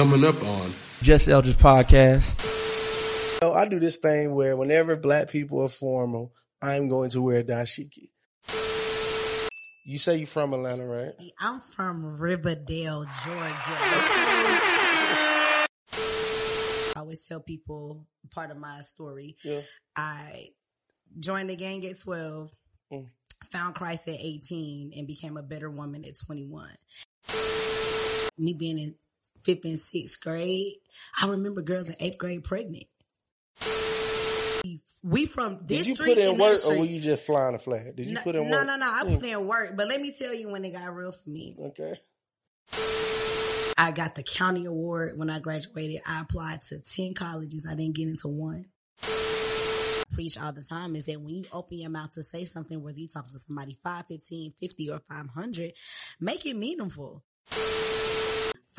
Coming up on Just Eldridge Podcast. So I do this thing where whenever black people are formal, I'm going to wear dashiki. You say you're from Atlanta, right? I'm from Riverdale, Georgia. I always tell people part of my story. Yeah. I joined the gang at 12, Mm. found Christ at 18, and became a better woman at 21. Me being in fifth and sixth grade, I remember girls in eighth grade pregnant. We from this Did you put in work or were you just flying a flag? Did you no, put in no, work? no, no. No. I Mm. put in work, but let me tell you when it got real for me. Okay. I got the county award when I graduated. I applied to 10 colleges. I didn't get into one. Preach all the time is that when you open your mouth to say something, whether you talk to somebody 5, 15, 50, or 500, make it meaningful.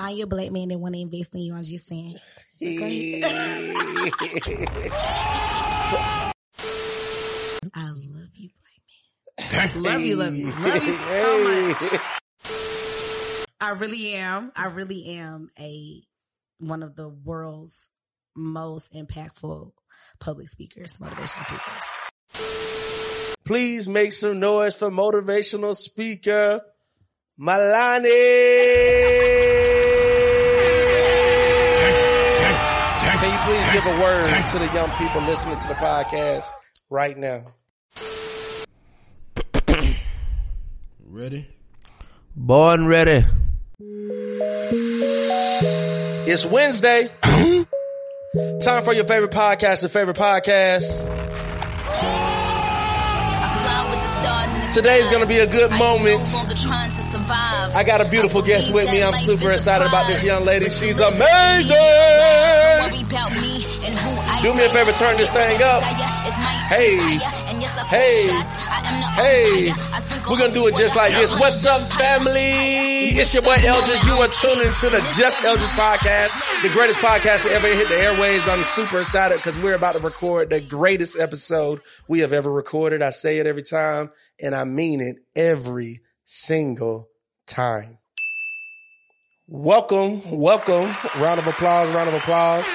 Find your black man that want to invest in you. I'm just saying. I love you, black man. love you, love you. Love you so much. I really am. I really am a one of the world's most impactful public speakers, motivational speakers. Please make some noise for motivational speaker Milani. Give a word to the young people listening to the podcast right now? ready. Born ready. It's Wednesday. Time for your favorite podcast, the favorite podcast. Today's gonna be a good moment. I got a beautiful guest with me. I'm super excited about this young lady. She's amazing. Do me a favor, turn this thing up. Hey, hey, hey. We're gonna do it just like this. What's up, family? It's your boy Eldridge. You are tuning to the Just Eldridge podcast, the greatest podcast to ever hit the airways. I'm super excited because we're about to record the greatest episode we have ever recorded. I say it every time, and I mean it every single time. Welcome, welcome. Round of applause, round of applause.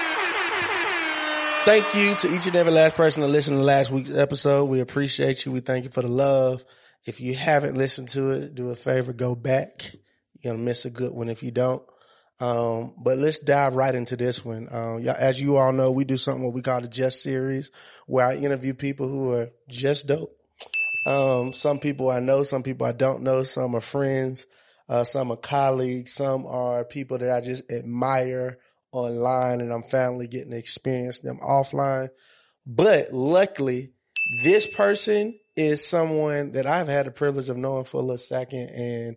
Thank you to each and every last person that listened to last week's episode. We appreciate you. We thank you for the love. If you haven't listened to it, do a favor, go back. You're gonna miss a good one if you don't. Um, but let's dive right into this one. Um, as you all know, we do something what we call the Just series, where I interview people who are just dope. Um, some people I know, some people I don't know, some are friends, uh, some are colleagues, some are people that I just admire online and I'm finally getting to experience them offline. But luckily, this person is someone that I've had the privilege of knowing for a little second and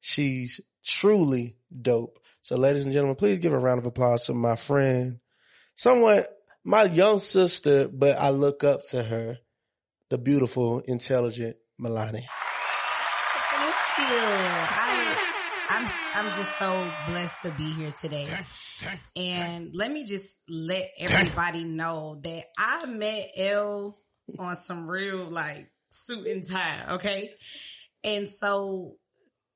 she's truly dope. So ladies and gentlemen, please give a round of applause to my friend, somewhat my young sister, but I look up to her, the beautiful, intelligent Milani. Thank you. I, I'm just so blessed to be here today. And let me just let everybody know that I met L on some real like suit and tie, okay? And so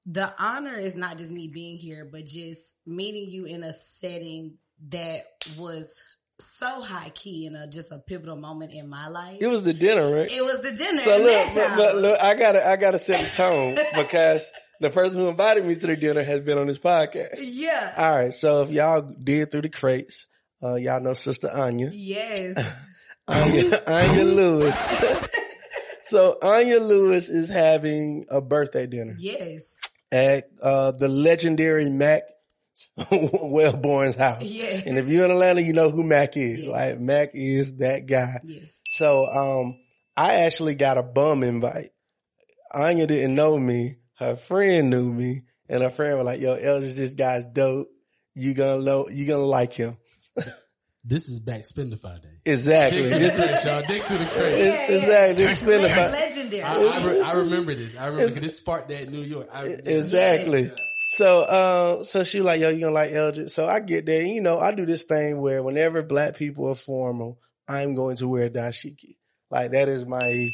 the honor is not just me being here, but just meeting you in a setting that was so high key and a, just a pivotal moment in my life. It was the dinner, right? It was the dinner. So look, look, look, look, I gotta, I gotta set the tone because the person who invited me to the dinner has been on this podcast. Yeah. All right, so if y'all did through the crates, uh, y'all know Sister Anya, Yes. Anya, Anya Lewis. so Anya Lewis is having a birthday dinner Yes. at uh, the legendary Mac Wilbourn's house. Yeah. And if you're in Atlanta, you know who Mac is. Yes. Like Mac is that guy. Yes. So um I actually got a bum invite. Anya didn't know me. Her friend knew me. And her friend was like, yo, Eldridge, this guy's dope. You gonna know you gonna like him. This is back Spendify Day. Exactly. this is y'all dig through the crazy. it's, exactly this spin It's legendary. I, I, re- I remember this. I remember 'cause this sparked that in New York. I, exactly. So, uh, so she was like, yo, you gonna like Eldridge? So I get there, and, you know, I do this thing where whenever black people are formal, I'm going to wear dashiki. Like that is my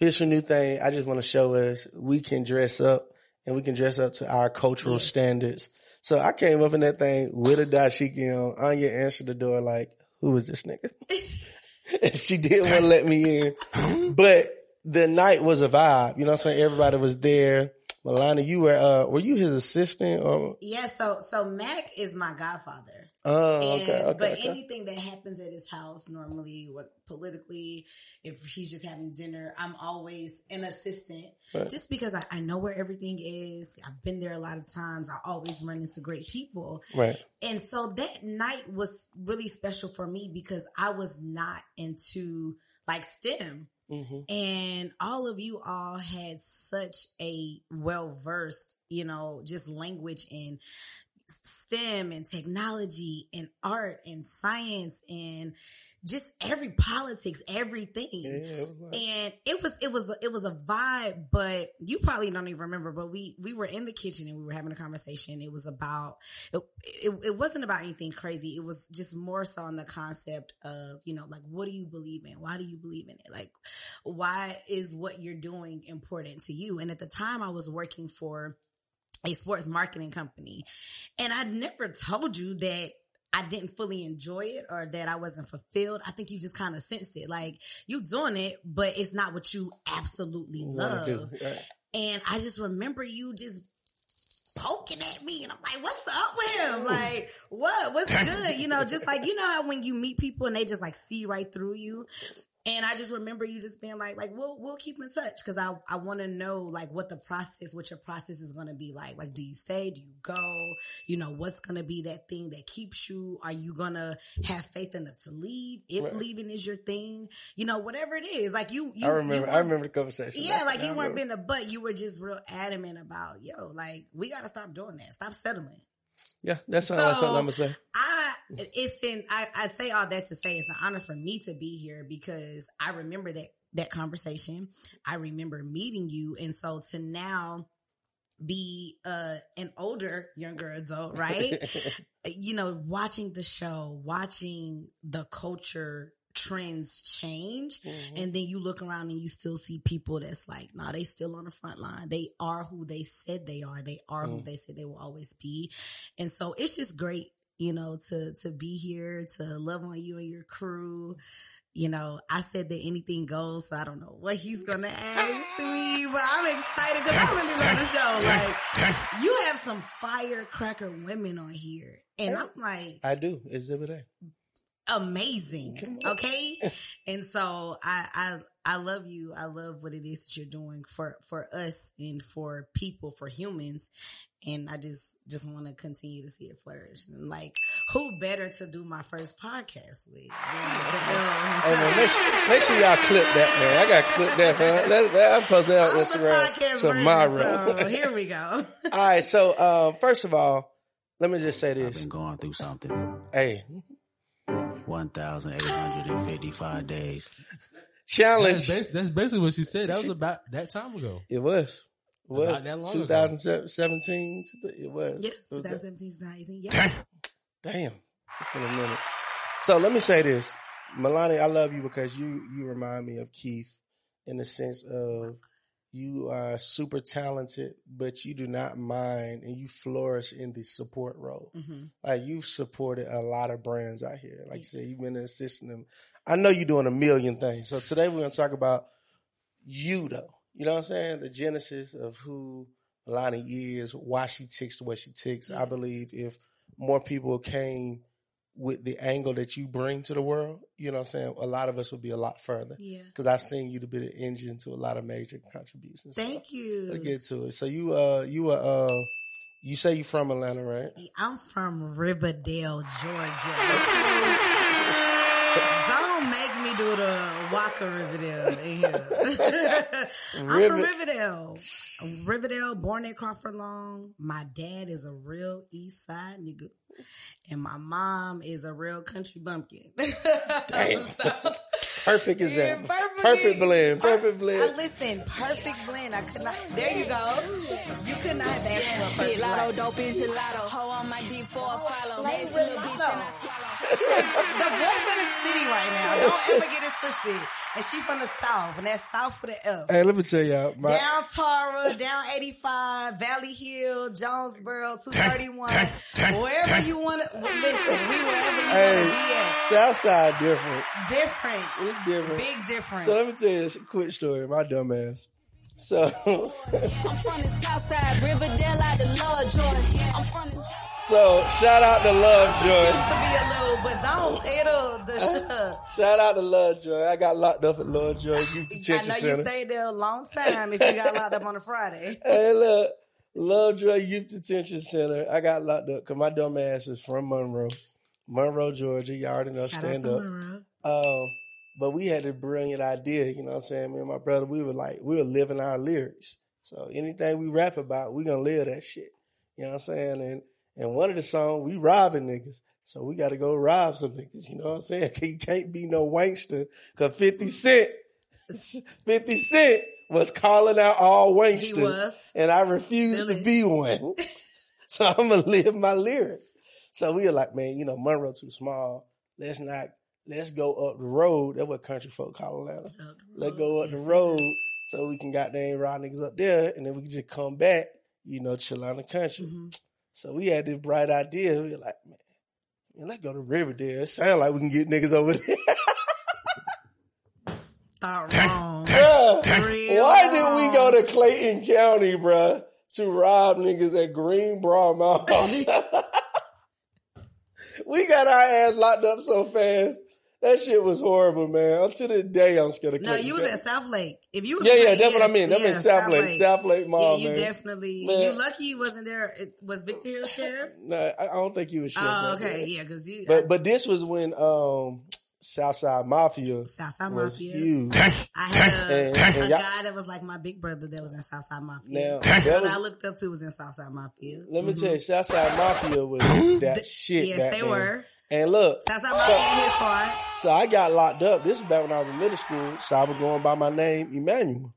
official new thing. I just want to show us we can dress up and we can dress up to our cultural Yes. standards. So I came up in that thing with a dashiki on. Anya answered the door like, "Who is this nigga?" and she didn't want to let me in. But the night was a vibe. You know what I'm saying? Everybody was there. Milana, you were uh were you his assistant or Yeah, so so Mac is my godfather. oh And, okay, okay, but okay. anything that happens at his house, normally, what politically, if he's just having dinner, I'm always an assistant, Right. just because I, I know where everything is. I've been there a lot of times. I always run into great people, Right. and so that night was really special for me because I was not into like STEM. Hmm And all of you all had such a well versed, you know, just language in STEM and technology and art and science and just every politics, everything. Yeah, it like, And it was it was it was a vibe, but you probably don't even remember. But we we were in the kitchen and we were having a conversation. It was about it. It, it wasn't about anything crazy. It was just more so on the concept of you know like what do you believe in? Why do you believe in it? Like why is what you're doing important to you? And at the time, I was working for a sports marketing company, and I never told you that I didn't fully enjoy it or that I wasn't fulfilled. I think you just kind of sensed it. Like you doing it, but it's not what you absolutely love. Right. And I just remember you just poking at me and I'm like, what's up with him? Like, what? What's good? You know, just like, you know how when you meet people and they just like see right through you. And I just remember you just being like, like, we'll, we'll keep in touch. Cause I, I want to know like what the process, what your process is going to be like. Like, do you stay? Do you go? You know, what's going to be that thing that keeps you? Are you going to have faith enough to leave? If Right. leaving is your thing, you know, whatever it is, like you, you I remember. you I remember the conversation. yeah, like you weren't being a butt. You were just real adamant about, yo, like we got to stop doing that. Stop settling. Yeah, that's like So- something I'm gonna say. I it's in. I I say all that to say it's an honor for me to be here because I remember that that conversation. I remember meeting you, and so to now be uh an older younger adult, right? you know, watching the show, watching the culture trends change. Mhm. And then you look around and you still see people that's like, nah, they still on the front line. They are who they said they are. They are who Mm. they said they will always be. And so it's just great, you know, to, to be here, to love on you and your crew. You know, I said that anything goes, so I don't know what he's to ask me, but I'm excited because I really love the show. Like, you have some firecracker women on here. And I'm like, I do. Exhibit A. amazing. Okay. and so I, I, I love you. I love what it is that you're doing for, for us and for people, for humans. And I just, just want to continue to see it flourish. And like, who better to do my first podcast with? than the Hey man, make sure, make sure y'all clip that, man. I got to clip that, man. That, that, I post that on I'm the Instagram podcast version, tomorrow. so here we go. all right, so uh, first of all, let me just say this. I've this. been going through something. Hey, 1,855 days. That's, challenge. bas- that's basically what she said. That was about that time ago. It was. It was About that long ago. 2017. It was. Yeah, It was that- 2017, 2018. Yeah. Damn, it's been a minute. So let me say this, Milani, I love you because you you remind me of Keith in the sense of you are super talented, but you do not mind and you flourish in the support role. hmm Like you've supported a lot of brands out here. Like you said, you've been assisting them. I know you're doing a million things. So today we're gonna talk about you though. You know what I'm saying? The genesis of who Milani is, why she ticks the way she ticks. I believe if more people came with the angle that you bring to the world, you know what I'm saying? A lot of us would be a lot further. Yeah. Because I've seen you to be the engine to a lot of major contributions. Thank you. Let's get to it. So you uh you uh, uh you say you're from Atlanta, right? I'm from Riverdale, Georgia. Don't make me do the Walker Riverdale in here. I'm River- from Riverdale. Riverdale, born in Crawford Long. My dad is a real East Side nigga, and my mom is a real country bumpkin. Damn. So- Perfect Yeah, that. perfect. Perfect blend. Perfect blend. I uh, listen, perfect blend. I could not. There you go. You could not have asked for a perfect Big Latto, dope is gelato. Ho, on my D4 follow. Like Nasty little bitch and I swallow. The voice of the city right now. Don't ever get it twisted. And she from the south, and that's south with an F. Hey, let me tell y'all, my down Tara, down 85, Valley Hill, Jonesboro, 231, wherever you want to, listen, we wherever you hey, want to be at. Southside different. Different. It's different. Big different. So let me tell you a quick story. My dumb ass. So I'm from the south side, Riverdale out the Lovejoy. I'm from the so shout out to Lovejoy. to be a little, but don't, it'll, the shut. Shout out to Lovejoy. I got locked up at Lovejoy Youth Detention Center. I know you stayed there a long time if you got locked up on a Friday. Hey, look, Lovejoy Youth Detention Center. I got locked up because my dumb ass is from Monroe, Monroe, Georgia. Y'all already know. Shout out stand to up. Monroe. Um, but we had a brilliant idea, you know what I'm saying? Me and my brother, we were like, we were living our lyrics. So anything we rap about, we gonna live that shit. You know what I'm saying? And and one of the songs, we robbing niggas. So we gotta go rob some niggas, you know what I'm saying? You can't be no wankster, cause 50 Cent, 50 Cent was calling out all wanksters. was. And I refused to be one. so I'm gonna live my lyrics. So we were like, man, you know, Monroe too small. Let's not, let's go up the road. That's what country folk call Atlanta. Let's go up the road so we can goddamn ride niggas up there and then we can just come back, you know, chill out in the country. Mhm. So we had this bright idea. We were like, man, man let's go to Riverdale. It sounds like we can get niggas over there. Thought wrong. Bruh, Real Why did we go to Clayton County, bruh, to rob niggas at Greenbrier Mall? we got our ass locked up so fast. That shit was horrible, man. Until the day I'm scared of No, Clayton you was County. at South Lake. If you was Yeah, yeah, Clayton, that's what I mean. That yeah, mean South Lake, South Lake Yeah, you man. definitely. Man. You lucky you wasn't there. It, was Victor Hill sheriff? No, I I don't think he was shit. Oh, okay, then. yeah, because you. But but this was when um Southside Mafia Southside was Mafia. huge. I had a, And- and y'all- guy that was like my big brother that was in Southside Mafia. Now The that one was I looked up to was in Southside Mafia. let me Mhm. tell you, Southside Mafia was that shit. Yes, back they then. were. And look, so, Mafia and his squad. so I got locked up. This was back when I was in middle school. So I was going by my name, Emmanuel.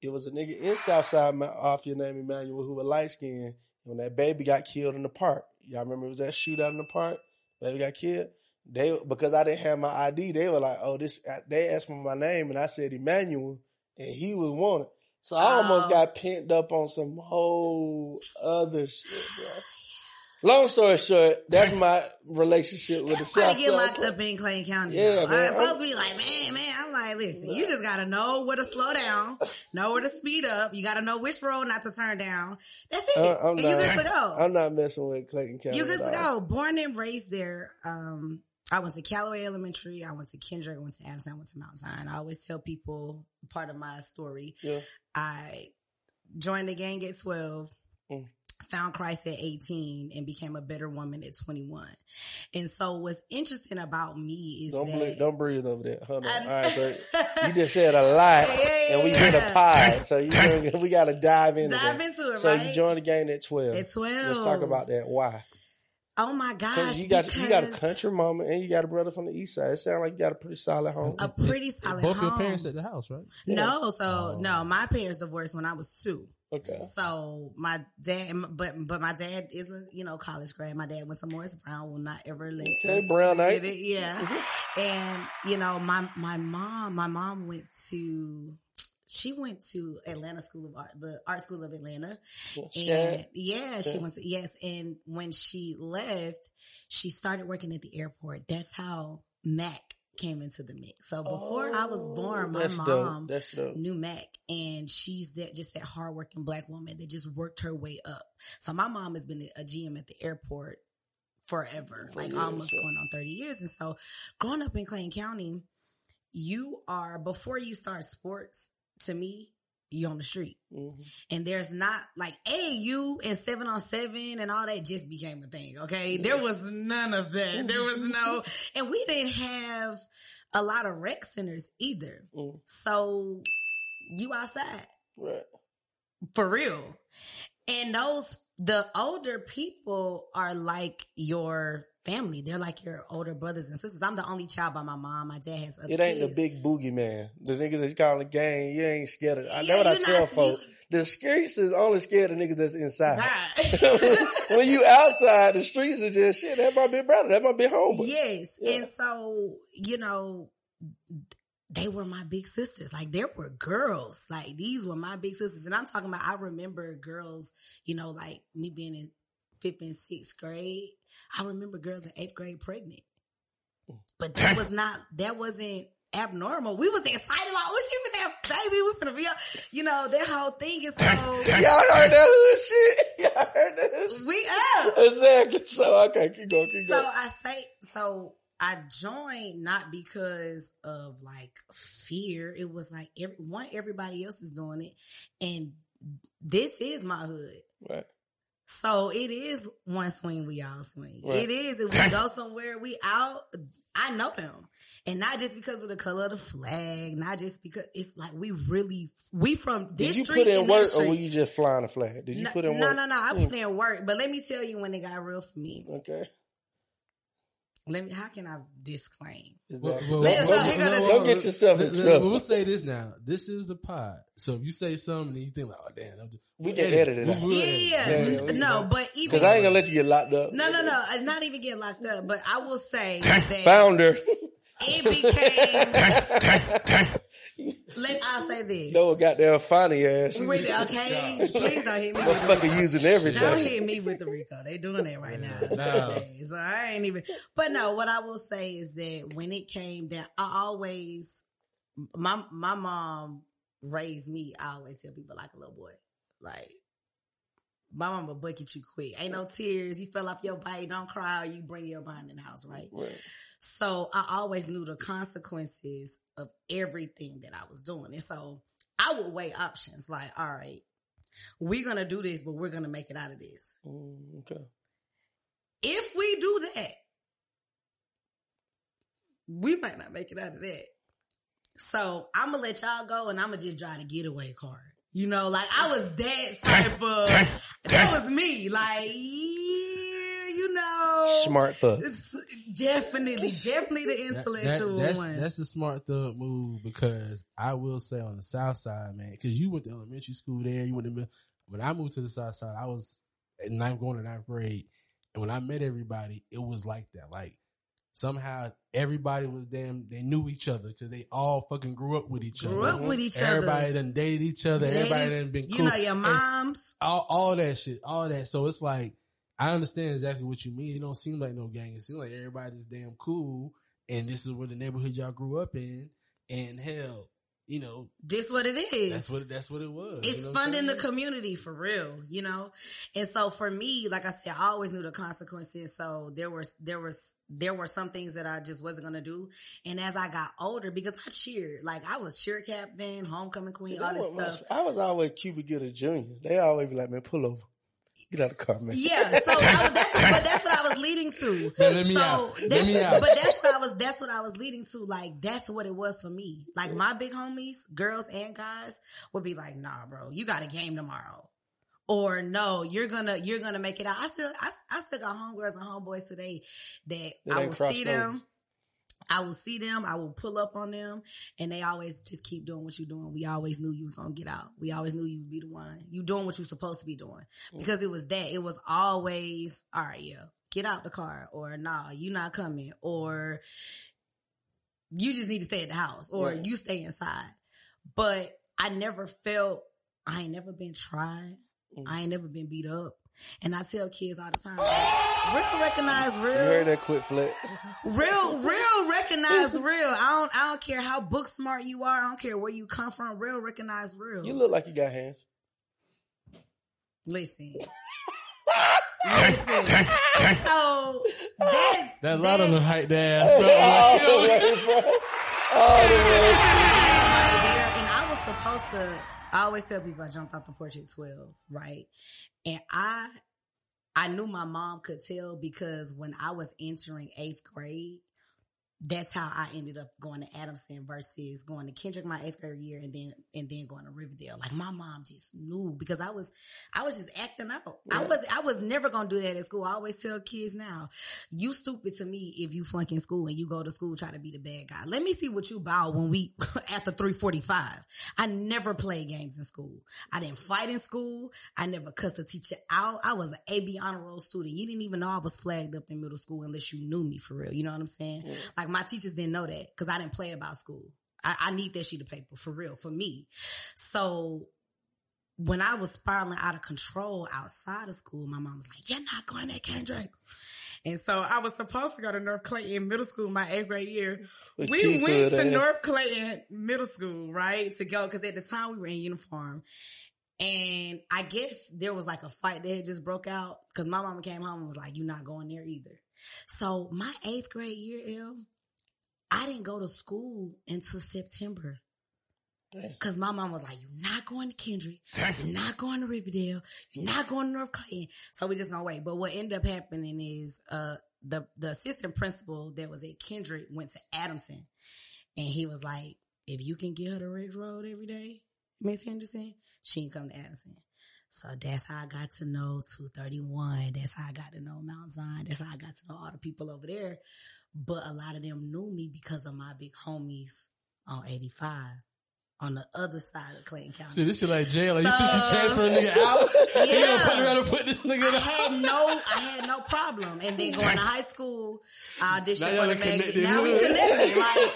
It was a nigga in Southside Mafia named Emmanuel who was light skinned. When that baby got killed in the park, y'all remember it was that shootout in the park? Baby got killed. They because I didn't have my ID, they were like, "Oh, this." Uh, they asked for my name, and I said Emmanuel, and he was wanted. So I almost Oh. got pent up on some whole other shit, bro. Long story short, that's my relationship with the South get Side locked up in Clay County. Yeah, though. man. I, folks be like, man, man. I'm like, listen, you just gotta know where to slow down, know where to speed up. You gotta know which road not to turn down. That's it. Uh, I'm and you not- good to go. I'm not messing with Clayton County. You good to go. Born and raised there. Um, I went to Callaway Elementary. I went to Kendrick. I went to Adamson. I went to Mount Zion. I always tell people part of my story. Yeah. I joined the gang at 12, Mm. Found Christ at 18, and became a better woman at 21. And so what's interesting about me is Don't that breathe, don't breathe over there. Hold on. I- All right, so you just said a lot, Yeah, yeah, and we yeah. hit a pie. So you know, we got to dive into dive that. into it, So right? you joined the game at twelve. At 12. Let's talk about that. Why? oh my gosh. you got you got a country mama and you got a brother from the east side. It sounds like you got a pretty solid home. A pretty solid Both home. your parents at the house, right? No, so Oh. no, my parents divorced when I was two. Okay. So my dad, but but my dad is a you know college grad. My dad went to Morris Brown. Will not ever let Okay, Brown eh? forget Knight. it. Yeah, mm-hmm. and you know my my mom, my mom went to. She went to Atlanta School of Art, the Art School of Atlanta. And Scared? yeah, she Yeah. went to, yes. And when she left, she started working at the airport. That's how Mac came into the mix. So before I was oh, born, my Oh, mom dope. That's dope. knew Mac and she's that just that hardworking black woman that just worked her way up. So my mom has been a GM at the airport forever, For like years, almost yeah. going on 30 years. And so growing up in Clayton County, you are, before you start sports, to me, you on the street. Mhm. And there's not like AU and seven on seven and all that just became a thing. Okay. There was none of that. There was no, and we didn't have a lot of rec centers either. Mm. So you outside Right. for real. And those the older people are like your family. They're like your older brothers and sisters. I'm the only child by my mom. My dad has other It ain't the kids. big boogeyman. The niggas that you call the gang, you ain't scared of. I Yeah, know what I tell not- folks. The streets is only scared of niggas that's inside. Right. when you outside, the streets are just shit. That my big brother. That my big homeboy. yes. Yeah. And so, you know, they were my big sisters. Like there were girls. Like these were my big sisters. And I'm talking about I remember girls, you know, like me being in fifth and sixth grade. I remember girls in eighth grade pregnant. But that was not that wasn't abnormal. We was excited like, oh she with that baby, we finna be up. You know, that whole thing is so Y'all heard that hood shit? Y'all heard that? we up. Exactly. So okay, keep going, keep going. So. I say, so I joined not because of like fear. It was like every, one, everybody else is doing it, and this is my hood. right. So it is one swing, we all swing. Right. It is. If we go somewhere, we out. I know them. And not just because of the color of the flag, not just because it's like we really, we from this Did you put in work or were you just flying the flag? Did you no, put in no, work? no, no. No. I Mm, put in work, but let me tell you when it got real for me. Okay. Let me. How can I disclaim? Well, well, Let's well, not- well, go Don't get yourself in let- let- trouble. We'll say this now. This is the pod. So if you say something and you think like, oh damn, I'm just- We we'll can edit it We'll- out. Yeah, edit it. yeah, Yeah, yeah. yeah, no, but even Cause I ain't gonna let you get locked up. no, no, no, uh, not even get locked up. But I will say that Founder. it became. Let I'll say this. no goddamn funny ass. With- okay, please don't hit me. With Motherfucker using everything. Don't hit me with the Rico. They doing that right now. No. So I ain't even. But no, what I will say is that when it came down, I always my my mom raised me. I always tell people like a little boy, like. My mama bucket you quick. Ain't no tears. You fell off your bike. Don't cry. You bring your bond in the house, right? Right. So I always knew the consequences of everything that I was doing. And so I would weigh options like, all right, we're going to do this, but we're going to make it out of this. Mm, okay. If we do that, we might not make it out of that. So I'm going to let y'all go and I'm going to just drive the getaway car. You know, like I was that type of, that was me. Like, yeah, you know. Smart thug. It's definitely, definitely the That- intellectual that- that's, one. That's the smart thug move because I will say on the south side, man, because you went to elementary school there. You went to when I moved to the south side, I was in ninth going to ninth grade, and when I met everybody, it was like that. Like somehow everybody was damn. They knew each other because they all fucking grew up with each Grew other. up with each Everybody other. done dated each other. Dated- everybody done been You know, your moms. all, all that shit, all that. So it's like I understand exactly what you mean. It don't seem like no gang. It seems like everybody just damn cool, and this is where the neighborhood y'all grew up in. And hell, you know, This what it is. that's what that's what it was. It's you know funding the community for real, you know? And so for me, like I said, I always knew the consequences. So there was, there was, there were some things that I just wasn't going to do. And as I got older, because I cheered, like I was cheer captain, homecoming queen, See, all this was my- stuff. I was always Cuba Gooding Jr. They always be like, man, pull over. Get out of the car, man. Yeah, so I, that's, but that's what I was leading to. Man, let me so out. Let me out. But that's what I was. That's what I was leading to. Like that's what it was for me. Like my big homies, girls and guys, would be like, "Nah, bro, you got a game tomorrow." Or no, you're gonna you're gonna make it out. I still I, I still got homegirls and homeboys today that I will see them. I will see them. I will pull up on them, and they always just keep doing what you're doing. We always knew you was gonna get out. We always knew you would be the one. You doing what you're supposed to be doing because it was that. It was always all right. Yeah, get out the car, or nah, you not coming, or you just need to stay at the house, or Right. you stay inside. But I never felt. I ain't never been tried. Mm. I ain't never been beat up. And I tell kids all the time, like, real recognize real. You heard that quick flick? Real, real recognize real. I don't, I don't care how book smart you are. I don't care where you come from. Real recognize real. You look like you got hands. Listen. Listen. So that's That lot of that's- them hype their ass up. All the way, bro. All the way. there, and I was supposed to. I always tell people I jumped off the porch at twelve, right? And I, I knew my mom could tell because when I was entering eighth grade, that's how I ended up going to Adamson versus going to Kendrick my eighth grade year and then and then going to Riverdale. Like my mom just knew because I was I was just acting out. I was I was never gonna do that at school. I always tell kids now, you stupid to me if you flunk in school and you go to school try to be the bad guy. Let me see what you about when we after three forty five. I never played games in school. I didn't fight in school. I never cussed a teacher out. I was an AB honor roll student. You didn't even know I was flagged up in middle school unless you knew me for real. You know what I'm saying? Like my teachers didn't know that because I didn't play about school. I, I need that sheet of paper for real, for me. So when I was spiraling out of control outside of school, my mom was like, you're not going to Kendrick. And so I was supposed to go to North Clayton Middle School my eighth grade year. We went to. North Clayton Middle School, right? To go, cause at the time we were in uniform. And I guess there was like a fight that had just broke out because my mama came home and was like, you're not going there either. So my eighth grade year, L, I didn't go to school until September. Cause my mom was like, you're not going to Kendrick. You're not going to Riverdale. You're not going to North Clayton. So we just gonna wait. But what ended up happening is, uh, the, the assistant principal that was at Kendrick went to Adamson and he was like, if you can get her to Riggs Road every day, Miss Henderson, she can come to Adamson." So that's how I got to know 231. That's how I got to know Mount Zion. That's how I got to know all the people over there. But a lot of them knew me because of my big homies on 85 on the other side of Clayton County. See, this shit like jail. Like, you think you transfer a nigga out? You Yeah. gonna put around and put this nigga I out? had no, I had no problem. And then going to high school, I auditioned Now for y'all the magazine. Now we connected. Like,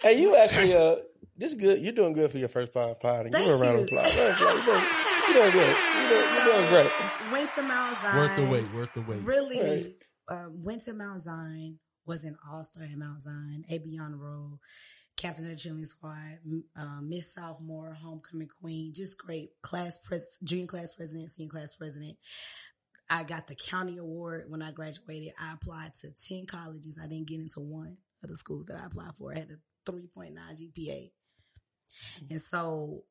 Hey, you actually, uh, this is good. You're doing good for your first pod. pod. Give Thank her a round of you. applause. Round of applause. You're doing, you're doing good. You're doing, you're doing great. went to Mount Zion. Worth the wait. Worth the wait. Really, Right. um, went to Mount Zion, was an all star at Mount Zion, on the roll, captain of the cheerleading squad, uh, Miss Sophomore, homecoming queen, just great class pres, junior class president, senior class president. I got the county award when I graduated. I applied to 10 colleges. I didn't get into one of the schools that I applied for. I had a 3.9 GPA. And so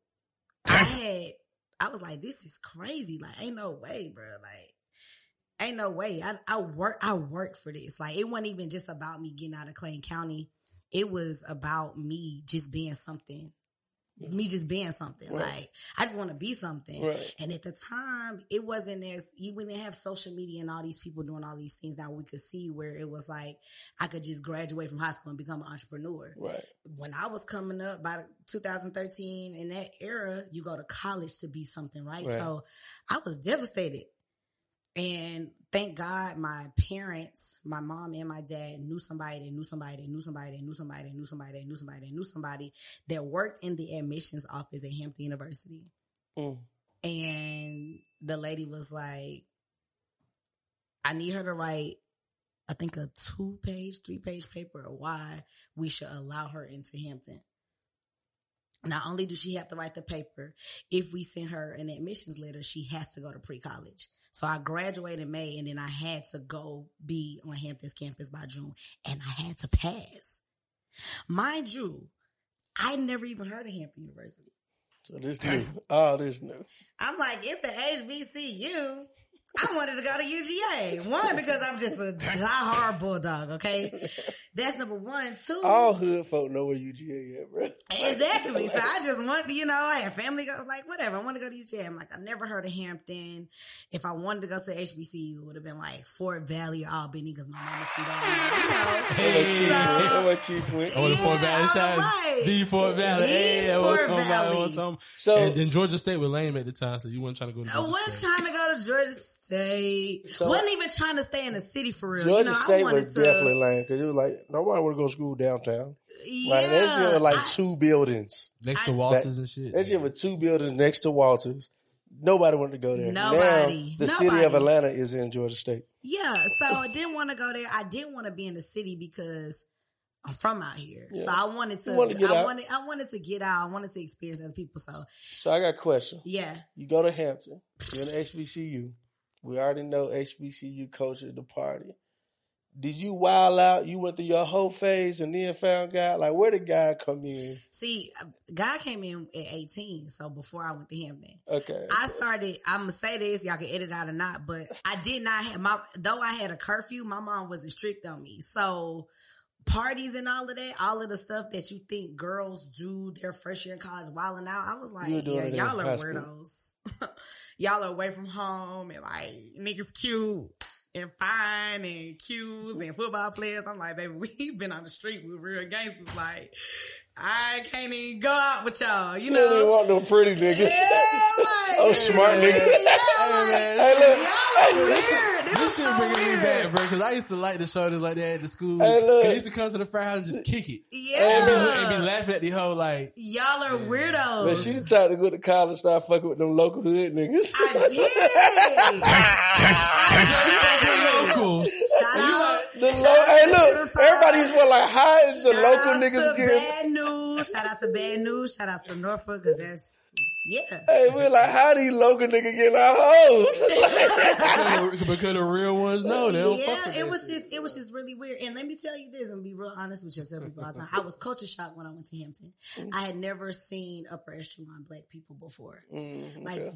I had, I was like, this is crazy. Like, ain't no way, bro. Like, ain't no way. I, I work, I worked for this. Like, it wasn't even just about me getting out of Clayton County. It was about me just being something. Me just being something. Right. Like, I just want to be something. Right. And at the time, it wasn't as, you wouldn't have social media and all these people doing all these things now we could see where it was like, I could just graduate from high school and become an entrepreneur Right. when I was coming up by 2013 in that era, you go to college to be something, right? Right. So I was devastated. And thank God my parents, my mom and my dad knew somebody that knew somebody that knew somebody that knew somebody that knew somebody that knew somebody that knew somebody that worked in the admissions office at Hampton University. Mm. And the lady was like, I need her to write, I think a two page, three page paper of why we should allow her into Hampton. Not only does she have to write the paper, if we send her an admissions letter, she has to go to pre college. So I graduated in May and then I had to go be on Hampton's campus by June and I had to pass. Mind you, I never even heard of Hampton University. So this new. Oh, this new. I'm like, it's the HBCU. I wanted to go to UGA. One, because I'm just a diehard bulldog, okay? That's number one. Two, All hood folk know where UGA at, bro. Exactly. So I just want, you know, I have family go, like, whatever. I want to go to UGA. I'm like, I've never heard of Hampton. If I wanted to go to HBCU, it would have been like Fort Valley or Albany because my mama feet on, you know. Hey. That's what Keith went. Oh, the Fort Valley Yeah, shots. alright. The Fort Valley. The Hey, I was Fort talking about, I was So, and then Georgia State was lame at the time, so you weren't trying to go to I was State. trying to go to Georgia State. So- wasn't even trying to stay in the city for real. Georgia you know, I State wanted was to, definitely lame because it was like nobody want to go to school downtown. Yeah, Like that shit was like I- two buildings. Next to I- Walters and shit. That shit was two buildings next to Walters. Nobody wanted to go there. Nobody. Now, the city of Atlanta is in Georgia State. Yeah, so I didn't want to go there. I didn't want to be in the city because I'm from out here. Yeah. So I wanted to. You wanted to get I out. wanted. I wanted to get out. I wanted to experience other people. So So I got a question. yeah, You go to Hampton. You're in HBCU. We already know HBCU culture, the party. Did you wild out? You went through your whole phase and then found God? Like, where did God come in? see, God came in at 18. So before I went to Him, then Okay. I started. I'm gonna say this. Y'all can edit out or not, but I did not have my. Though I had a curfew, my mom wasn't strict on me. So parties and all of that, all of the stuff that you think girls do their first year in college wilding out, I was like, You were doing yeah, y'all are weirdos. y'all are away from home and like niggas cute and fine and cues and football players. I'm like, baby, we've been on the street with real gangsters. Like, I can't even go out with y'all, you know, they want them pretty niggas. Yeah, like, oh, smart yeah, niggas. like, Hey, look. y'all are weird. It was This shit so bringing me back, bro. Because I used to like the shoulders like that at the school. Hey, look. I used to come to the frat house and just kick it. Yeah. And be, and be laughing at the whole like. Y'all are weirdos. Man, she decided to go to college, start fucking with them local hood niggas. I did. Local. Shout out. The shout lo- hey, look, everybody's well, like, how is the Shout local out niggas to getting? Bad news. Shout out to bad news. Shout out to Norfolk because that's yeah. Hey, we're like, how do these local niggas getting our hoes? because, the, because the real ones know they don't fuck Yeah, with it was shit. just it was just really weird. And let me tell you this, and be real honest with yourself people all the time. I was culture shocked when I went to Hampton. I had never seen upper echelon black people before. Mm, Like okay.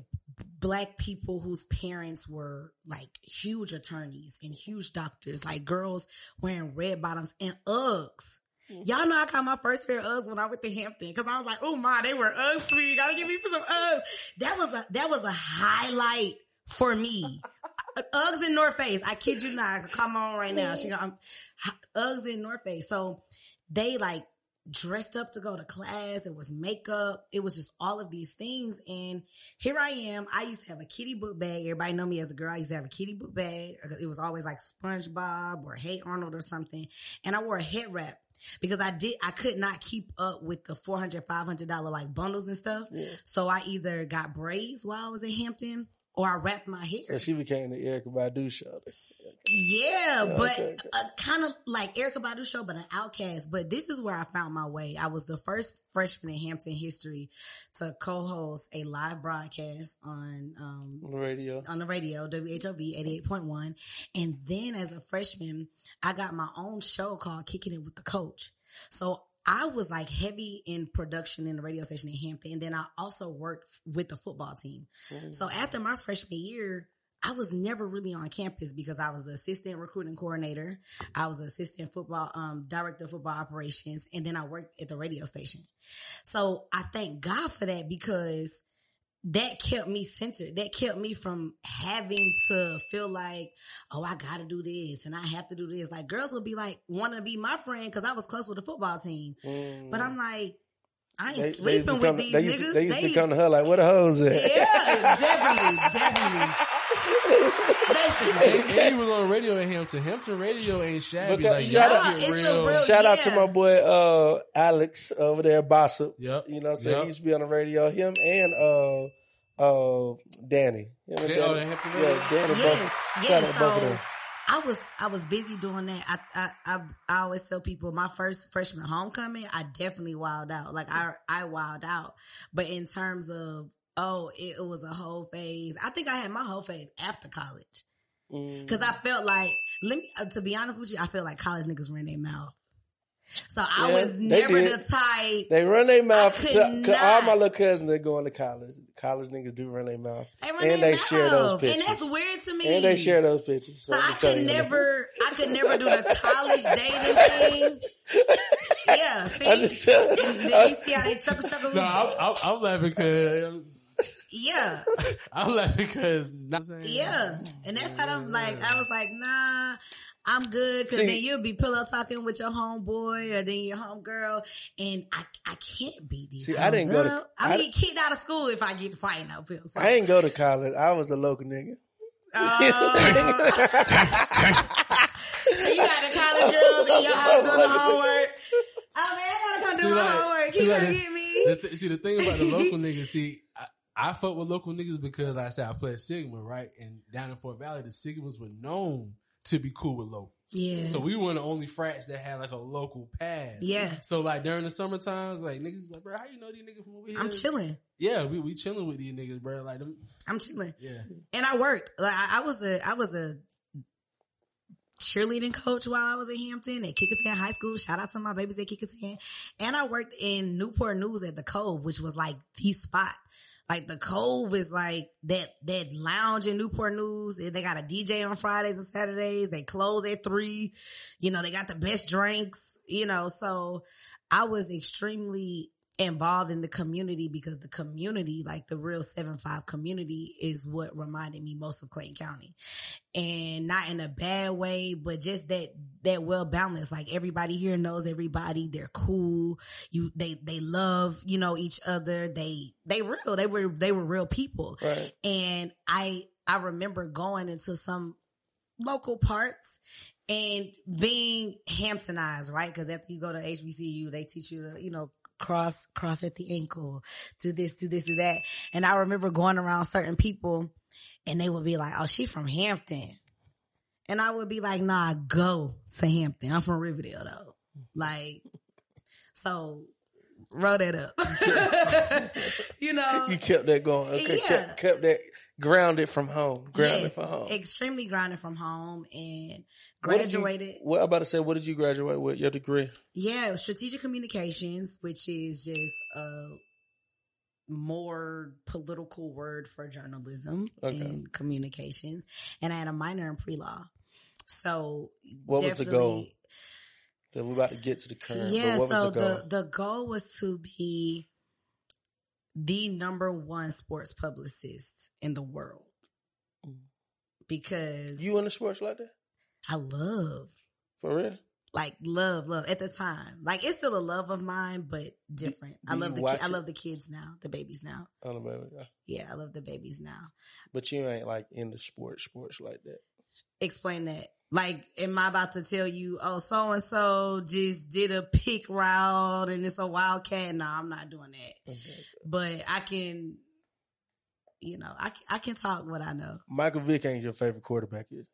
black people whose parents were like huge attorneys and huge doctors, like girls wearing red bottoms and Uggs. Y'all know I got my first pair of Uggs when I went to Hampton because I was like, "Oh my, they were Uggs for me. Gotta give me some Uggs." That was a that was a highlight for me. Uh, Uggs in North Face. I kid you not. Come on right now. She got um, Uggs in North Face. So they like dressed up to go to class. It was makeup. It was just all of these things. And here I am. I used to have a kitty book bag. Everybody know me as a girl. I used to have a kitty book bag. It was always like SpongeBob or Hey Arnold or something. And I wore a head wrap because I did, I could not keep up with the 400 $500 like bundles and stuff. So I either got braids while I was in Hampton or I wrapped my hair. So she became the Erykah Badu show. Yeah, Yeah, but okay, okay. uh, kind of like Erykah Badu show, but an outcast. But this is where I found my way. I was the first freshman in Hampton history to co-host a live broadcast on um, On the radio. on the radio, WHOV 88.1. And then as a freshman, I got my own show called Kicking It with the Coach. So I was like heavy in production in the radio station in Hampton. And then I also worked with the football team. So after my freshman year, I was never really on campus because I was the assistant recruiting coordinator. I was assistant football, um, director of football operations. And then I worked at the radio station. So I thank God for that because that kept me centered. That kept me from having to feel like, oh, I gotta do this and I have to do this. Like girls would be like, want to be my friend because I was close with the football team. But I'm like, I ain't They, they, sleeping come, with these they, used to, niggas. they used to come to her like, where the hoes at? yeah, definitely, definitely. Basically. And, and he was on radio at Hampton. Hampton radio ain't shabby. Because- like, shout out- get it's a real. real- Shout out to my boy uh Alex over there, Bossip. Yep. You know what I'm saying? Yep. He used to be on the radio. Him and uh uh Danny. Him and Dan- oh, Danny. Hampton yeah, Danny Yes, both. Shout yes. out both of So them. I was I was busy doing that. I, I I I always tell people my first freshman homecoming, I definitely wilded out. Like I I wilded out. But in terms of oh, it, it was a whole phase. I think I had my whole phase after college. Mm. Cause I felt like, let me, uh, to be honest with you, I felt like college niggas ran their mouth. So I Yeah, was never the type. They run their mouth. I to- not. all my little cousins, they're going to college. College niggas do run their mouth. They run and their they share those mouth. pictures. And that's weird to me. And they share those pictures. So I'm I could you. never, I could never do the college dating thing. Yeah, see, I just tell- and then you see how they chuckle chuckle. No, I'm, I'm, I'm laughing because yeah, I'm laughing because not saying yeah, and that's how I'm like. I was like, nah, I'm good because See- then you'll be pillow talking with your homeboy or then your homegirl, and I I can't beat these. See, I didn't go to- up. I, I- get kicked out of school if I get fighting out pills. I ain't go to college. I was a local nigga. Oh. you got the college girls in your house doing the homework. Oh man, I gotta come do See, my like- homework. see, You like gonna the- get me? The th- see, the thing about the local niggas, see, I, I fuck with local niggas because like I said I played Sigma, right? And down in Fort Valley, the Sigmas were known to be cool with locals. Yeah. So we were the only frats that had like a local pass. Yeah. So like during the summer times, like niggas like, bro, how you know these niggas from over here? I'm chilling. Yeah, we we chilling with these niggas, bro. Like them. I'm chilling. Yeah. And I worked. Like I, I was a I was a cheerleading coach while I was in Hampton at Kecoughtan High School. Shout out to my babies at Kecoughtan. And I worked in Newport News at the Cove, which was like the spot. Like the Cove is like that that lounge in Newport News. They got a DJ on Fridays and Saturdays. They close at three. You know, they got the best drinks. You know, so I was extremely involved in the community because the community, like the real seven five community, is what reminded me most of Clayton County, and not in a bad way, but just that that well balanced. Like everybody here knows everybody. They're cool. You they they love you know each other. They they real. They were they were real people. Right. And I I remember going into some local parts and being Hamptonized, right? Because after you go to HBCU, they teach you to, you know, cross, cross at the ankle, do this, do this, do that. And I remember going around certain people and they would be like, oh, she from Hampton. And I would be like, nah, go to Hampton. I'm from Riverdale though. Like, so roll that up. you know? You kept that going. Okay. Yeah. Kept, kept that grounded from home. Grounded Yes, from home. extremely grounded from home and What you- graduated. What I'm about to say, what did you graduate with? Your degree? Yeah, strategic communications, which is just a more political word for journalism Okay. and communications. And I had a minor in pre law. So What was the definitely- goal? So we're about to get to the current. Yeah, so the goal? the, the goal was to be the number one sports publicist in the world. Mm. Because you in the sports like that? I love For real? like love, love at the time. Like it's still a love of mine, but different. do I love the ki- I love the kids now, the babies now. I don't know. yeah. Yeah, I love the babies now. But you ain't like in the sports, sports like that. Explain that. Like, am I about to tell you, oh, so and so just did a pick route and it's a wildcat? No, I'm not doing that. Okay. But I can, you know, I can, I can talk what I know. Michael Vick ain't your favorite quarterback, is?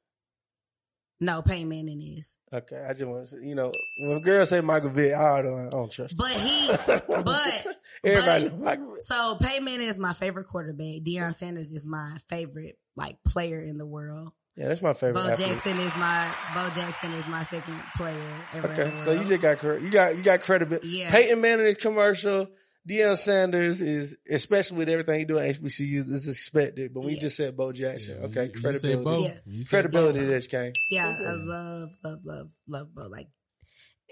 No, Peyton Manning is, Okay, I just want to say, you know, when girls say Michael Vick, I don't, I don't trust. but he, but everybody but- Michael Vick. So Peyton Manning is my favorite quarterback. Deion Sanders is my favorite like player in the world. Yeah, that's my favorite. Bo athlete. Jackson is my Bo Jackson is my second player ever. in Okay, so you just got credit. You got you got credibility. Yeah. Peyton Manning commercial. Deion Sanders is, especially with everything he doing at HBCUs, is expected. But we Yeah. just said Bo Jackson. Yeah, okay, you- you say credibility. Bo. Yeah. Credibility Bo. that's came. yeah, I love love love love Bo like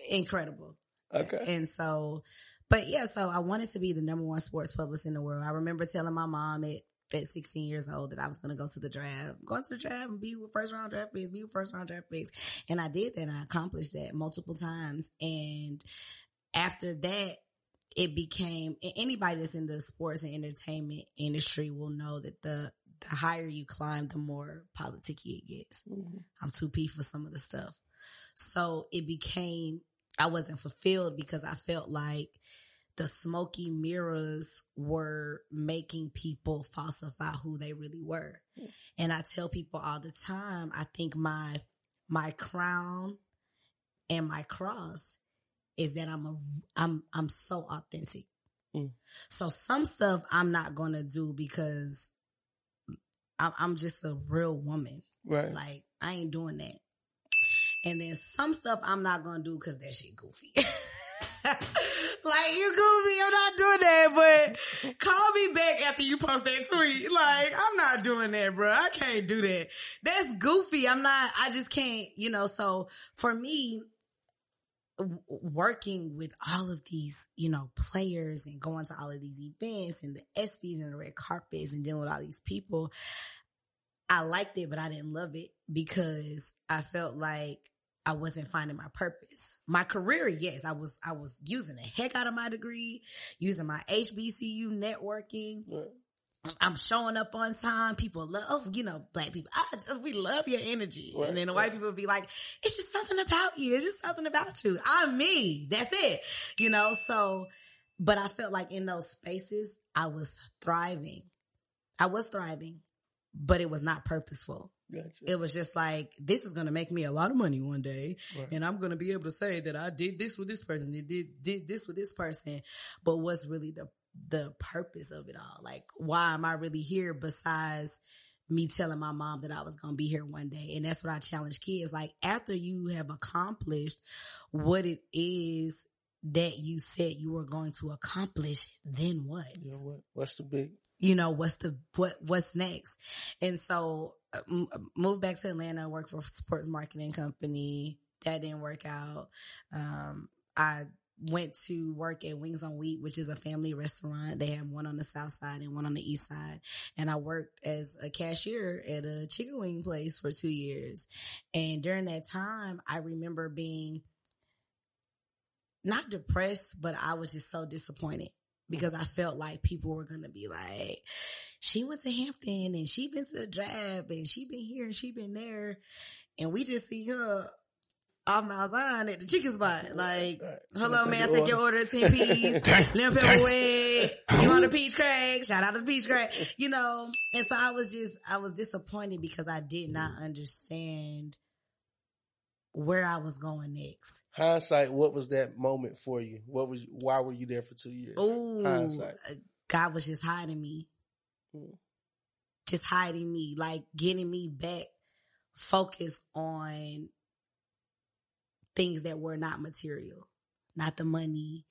incredible. Okay. And so, but yeah, so I wanted to be the number one sports publicist in the world. I remember telling my mom at, at 16 years old that I was going to go to the draft, go to the draft and be with first round draft picks, be with first round draft picks. And I did that and I accomplished that multiple times. And after that, it became anybody that's in the sports and entertainment industry will know that the the higher you climb, the more politicky it gets. Mm-hmm. I'm too P for some of the stuff. So it became I wasn't fulfilled because I felt like the smoky mirrors were making people falsify who they really were. And I tell people all the time, I think my my crown and my cross is that I'm a I'm I'm so authentic. Mm. So some stuff I'm not gonna do because I'm, I'm just a real woman. Right. Like I ain't doing that. And then some stuff I'm not gonna do because that shit goofy. like you goofy, I'm not doing that. But call me back after you post that tweet. Like I'm not doing that, bro. I can't do that. That's goofy. I'm not. I just can't. You know. So for me, working with all of these, you know, players and going to all of these events and the ESPYs and the red carpets and dealing with all these people, I liked it, but I didn't love it because I felt like I wasn't finding my purpose. My career, yes, I was, I was using the heck out of my degree, using my HBCU networking. Right. I'm showing up on time. People love, you know, black people. I just, we love your energy. Right, and then the right. white people would be like, it's just something about you. It's just something about you. I'm me. That's it. You know, so, but I felt like in those spaces, I was thriving. I was thriving, but it was not purposeful. Gotcha. It was just like, this is going to make me a lot of money one day. Right. And I'm going to be able to say that I did this with this person, did, did, did this with this person. But what's really the, the purpose of it all? Like, why am I really here besides me telling my mom that I was going to be here one day? And that's what I challenge kids. Like, after you have accomplished what it is that you said you were going to accomplish, then what? You know what? What's the big? you know what's the what what's next and so uh, m- moved back to atlanta worked for a sports marketing company that didn't work out um i went to work at wings on wheat which is a family restaurant. They have one on the south side and one on the east side. And i worked as a cashier at a chicken wing place for two years. And during that time i remember being not depressed but i was just so disappointed because I felt like people were gonna be like, she went to Hampton and she been to the draft and she been here and she been there, and we just see her off Miles on at the chicken spot. Like, Right. hello, Take man, your take your order, ten piece, lemon pepper wing. You want a peach crack? Shout out to peach crack. You know, and so I was just, I was disappointed because I did not understand where I was going next. Hindsight, what was that moment for you? What was? Why were you there for two years? Ooh, Hindsight. God was just hiding me. Mm. Just hiding me, like getting me back focused on things that were not material, not the money,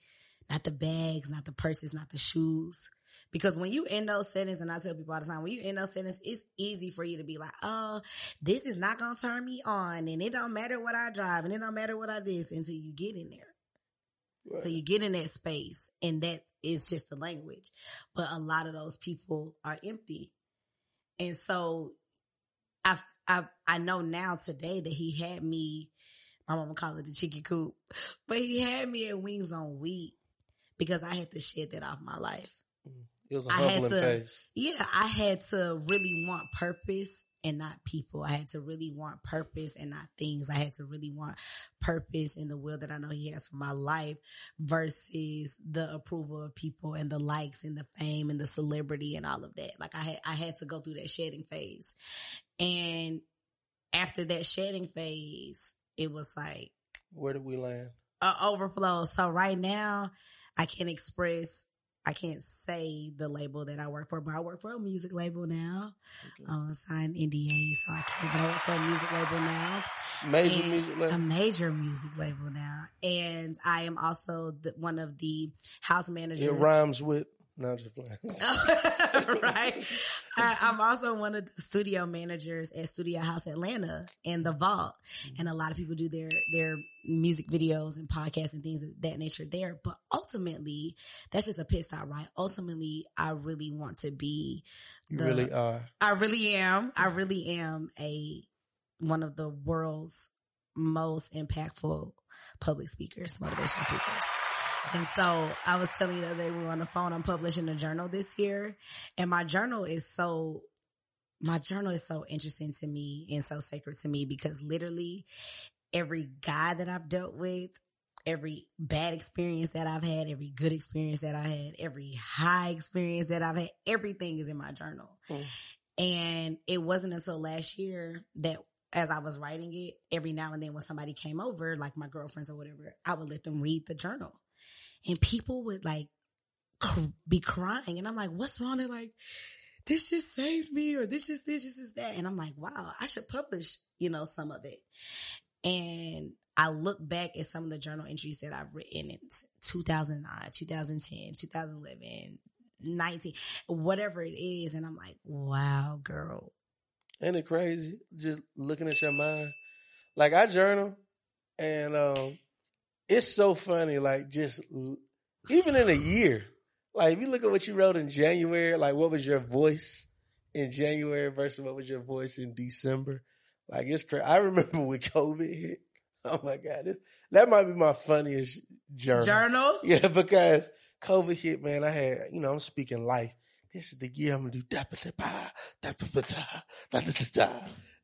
not the bags, not the purses, not the shoes. Because when you end those sentences, and I tell people all the time, when you end those sentences, it's easy for you to be like, oh, this is not gonna turn me on, and it don't matter what I drive, and it don't matter what I this until you get in there. Right. So you get in that space and that is just the language. But a lot of those people are empty. And so I, I, I know now today that he had me, my mama call it the chicken coop, but he had me at Wings on Wheat because I had to shed that off my life. Mm. it was a humbling to- phase. Yeah, I had to really want purpose and not people. I had to really want purpose and not things. I had to really want purpose in the will that I know he has for my life versus the approval of people and the likes and the fame and the celebrity and all of that. Like I had, I had to go through that shedding phase. And after that shedding phase, it was like, Where did we land? uh, overflow. So right now, I can't express, I can't say the label that I work for, but I work for a music label now. I'm signed NDA, so I can't but I work for a music label now. Major music A major music label now. And I am also the, one of the house managers. It rhymes with. No, I'm just playing. right. I, I'm also one of the studio managers at Studio House Atlanta and the Vault, mm-hmm. and a lot of people do their their music videos and podcasts and things of that nature there. But ultimately, that's just a pit stop, right? Ultimately, I really want to be. You really are. I really am. I really am a one of the world's most impactful public speakers, motivational speakers. And so I was telling you the other day we were on the phone. I'm publishing a journal this year, and my journal is so my journal is so interesting to me and so sacred to me because literally every guy that I've dealt with, every bad experience that I've had, every good experience that I had, every high experience that I've had, everything is in my journal. Mm. And it wasn't until last year that as I was writing it, every now and then when somebody came over, like my girlfriends or whatever, I would let them read the journal. And people would like cr- be crying. And I'm like, what's wrong? They're like, this just saved me or this just this, this is that. And I'm like, wow, I should publish, you know, some of it. And I look back at some of the journal entries that I've written in 2009, 2010, 2011, 19, whatever it is. And I'm like, wow, girl. Ain't it crazy? Just looking at your mind. Like I journal and um it's so funny, like just even in a year. Like if you look at what you wrote in January, like what was your voice in January versus what was your voice in December? Like it's crazy. I remember when COVID hit. Oh my God. This, that might be my funniest journal. Journal? Yeah, because COVID hit, man. I had, you know, I'm speaking life. This is the year I'm gonna do da da da da da da da da da da.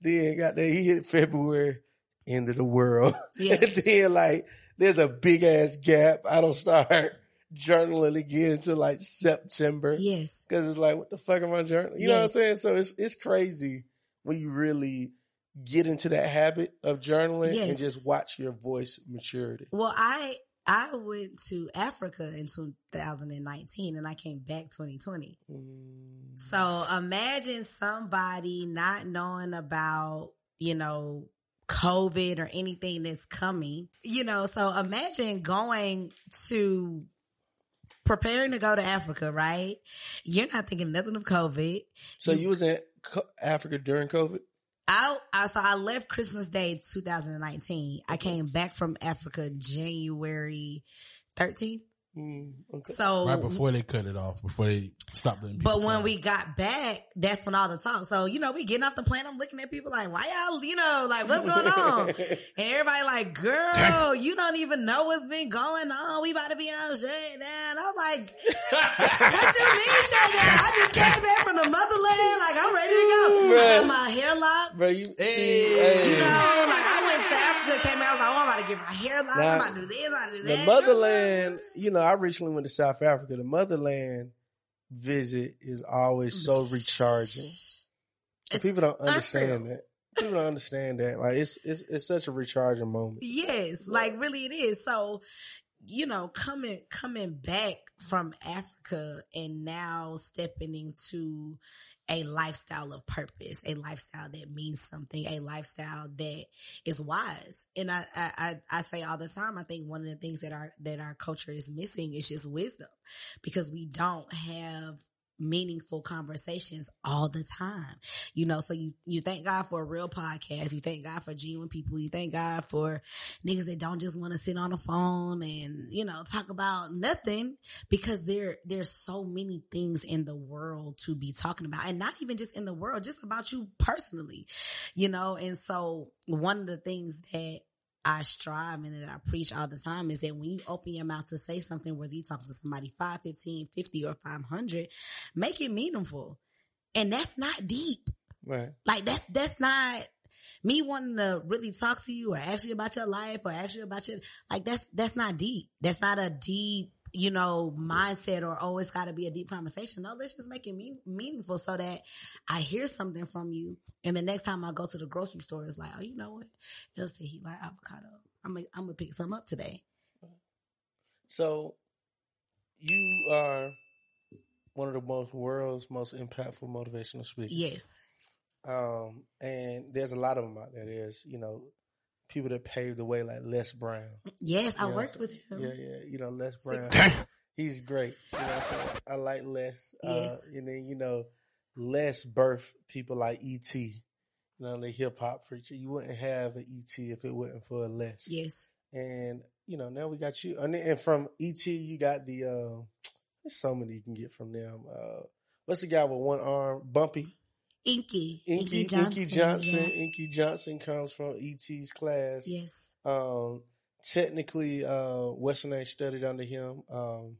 Then got there, he hit February, end of the world. Yeah. and then like there's a big ass gap. I don't start journaling again until like September. Yes. Cause it's like, what the fuck am I journaling? You know what I'm saying? So it's it's crazy when you really get into that habit of journaling and just watch your voice maturity. Well, I I went to Africa in 2019 and I came back 2020. Mm. So imagine somebody not knowing about, you know, COVID or anything that's coming, you know, so imagine going to preparing to go to Africa, right? You're not thinking nothing of COVID. So you was in Africa during COVID? I, I so I left Christmas Day 2019. I came back from Africa January 13th. Mm, okay. So right before they cut it off, before they stopped letting But when we got back, that's when all the talk. So, you know, we getting off the plane. I'm looking at people like, why y'all, you know, like what's going on? and everybody like, girl, you don't even know what's been going on. We about to be on shut down. I'm like, what you mean shut down? I just came back from the motherland. Like I'm ready to go. I got my hair locked. Bro, you, Hey. You know, like I went to Africa, came out, I was like, oh, I'm about to get my hair locked. Nah, I'm about to do this, I'm about to do the motherland, you know, I recently went to South Africa. The motherland visit is always so recharging. People don't understand that. People don't understand that. Like it's it's it's such a recharging moment. Yes, like really it is. So, you know, coming coming back from Africa and now stepping into a lifestyle of purpose, a lifestyle that means something, a lifestyle that is wise. And I, I, I, say all the time, I think one of the things that our, that our culture is missing is just wisdom because we don't have meaningful conversations all the time. You know, so you, you thank God for a real podcast. You thank God for genuine people. You thank God for niggas that don't just want to sit on the phone and, you know, talk about nothing because there, there's so many things in the world to be talking about and not even just in the world, just about you personally, you know? And so one of the things that I strive and that I preach all the time is that when you open your mouth to say something, whether you talk to somebody 5, 15, 50 or 500, make it meaningful. And that's not deep. Right. Like that's, that's not me wanting to really talk to you or ask you about your life or ask you about your, like that's, that's not deep. That's not a deep, you know, mindset or, oh, it's gotta be a deep conversation. No, let's just make it mean, meaningful so that I hear something from you. And the next time I go to the grocery store, it's like, oh, you know what? It'll say he like avocado. I'm gonna, I'm gonna pick some up today. So you are one of the most world's most impactful motivational speakers. Yes. Um, and there's a lot of them out there. There's, you know, people that paved the way like Les Brown. Yes, I worked with him. Yeah, yeah. You know, Les Brown. He's great. You know, I like Les. Uh, Yes. and then, you know, Les birthed people like E.T., you know, the hip hop preacher. You wouldn't have an E.T. if it wasn't for a Les. Yes. And, you know, now we got you. And, and from E.T., you got the, uh, there's so many you can get from them. Uh, what's the guy with one arm? Bumpy. Inky. Inky, Inky Johnson. yeah. Inky Johnson comes from E.T.'s class. Yes. Um, technically, uh, what's her name studied under him? Um,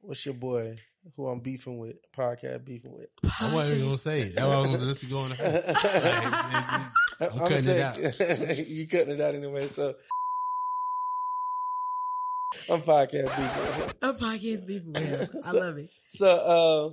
what's your boy who I'm beefing with? Podcast beefing with. I wasn't even gonna say it. That's why I was gonna just go on ahead. I'm I'm cutting it saying- you cutting it out anyway. So I'm podcast beefing. A podcast people. with him. I love it. So uh,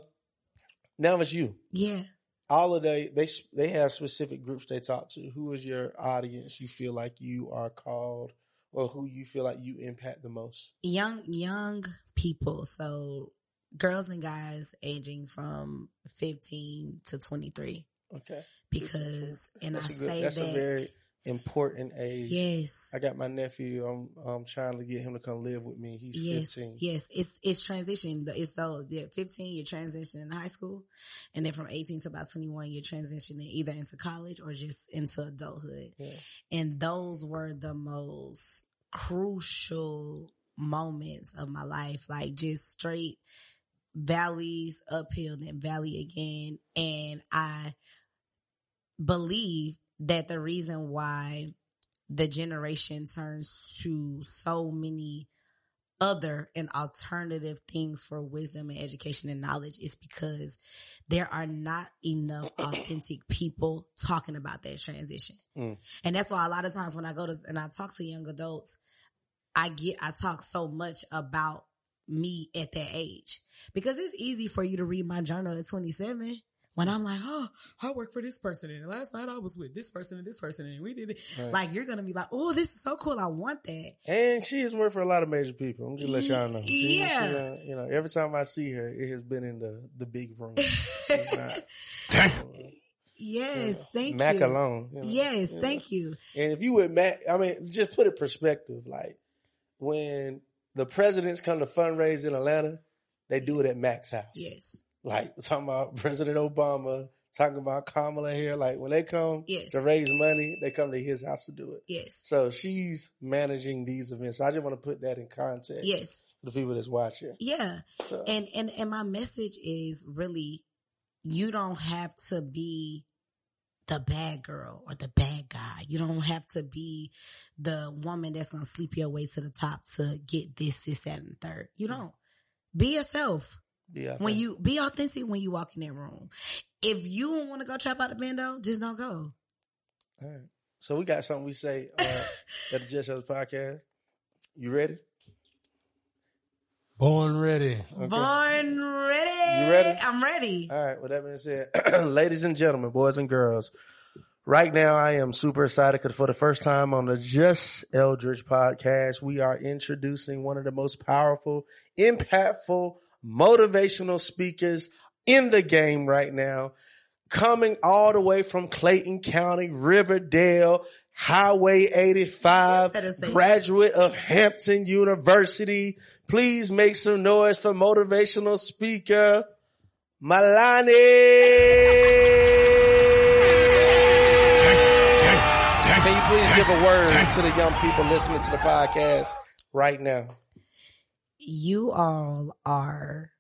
now it's you. Yeah. All of they they they have specific groups they talk to. Who is your audience? You feel like you are called, or who you feel like you impact the most? young young people so girls and guys aging from 15 to 23 Okay, because and i that's a good, say that's that a very important age. yes I got my nephew. I'm I'm trying to get him to come live with me. He's yes 15. yes it's it's transition it's so yeah, 15 you're transitioning to high school and then from 18 to about 21 you're transitioning either into college or just into adulthood Yeah. and those were the most crucial moments of my life like just straight valleys uphill then valley again and i believe that the reason why the generation turns to so many other and alternative things for wisdom and education and knowledge is because there are not enough authentic people talking about that transition. Mm. And that's why a lot of times when I go to and I talk to young adults, I get I talk so much about me at that age. Because it's easy for you to read my journal at 27 when I'm like, oh, I work for this person and last night I was with this person and this person and we did it. Right. Like you're gonna be like, oh, this is so cool. I want that. And she has worked for a lot of major people. I'm just let y'all know. She- Yeah. she, uh, you know, every time I see her, it has been in the the big room. She's not. Yes, thank Mac you. Mac alone. you know. Yes, Yeah. thank you. And if you would, Mac, I mean, just put it perspective. Like when the presidents come to fundraise in Atlanta, they do it at Mac's house. Yes, Like talking about President Obama, talking about Kamala here. Like when they come Yes. to raise money, they come to his house to do it. yes, So she's managing these events. I just want to put that in context. yes, For the people that's watching. yeah. So And and and my message is really, you don't have to be the bad girl or the bad guy. You don't have to be the woman that's gonna sleep your way to the top to get this, this, that, and the third. You don't. Be yourself. Yeah, When you be authentic when you walk in that room. If you don't want to go trap out the bando, just don't go. All right. So we got something we say uh, at the Just Us podcast. You ready? Born ready. Okay. Born ready. You ready? I'm ready. All right. With that being said, ladies and gentlemen, boys and girls, right now I am super excited because for the first time on the Just Eldridge podcast, we are introducing one of the most powerful, impactful, motivational speakers in the game right now. Coming all the way from Clayton County, Riverdale, Highway 85, That is a- graduate of Hampton University. Please make some noise for motivational speaker, Milani. Can you please give a word to the young people listening to the podcast right now? You all are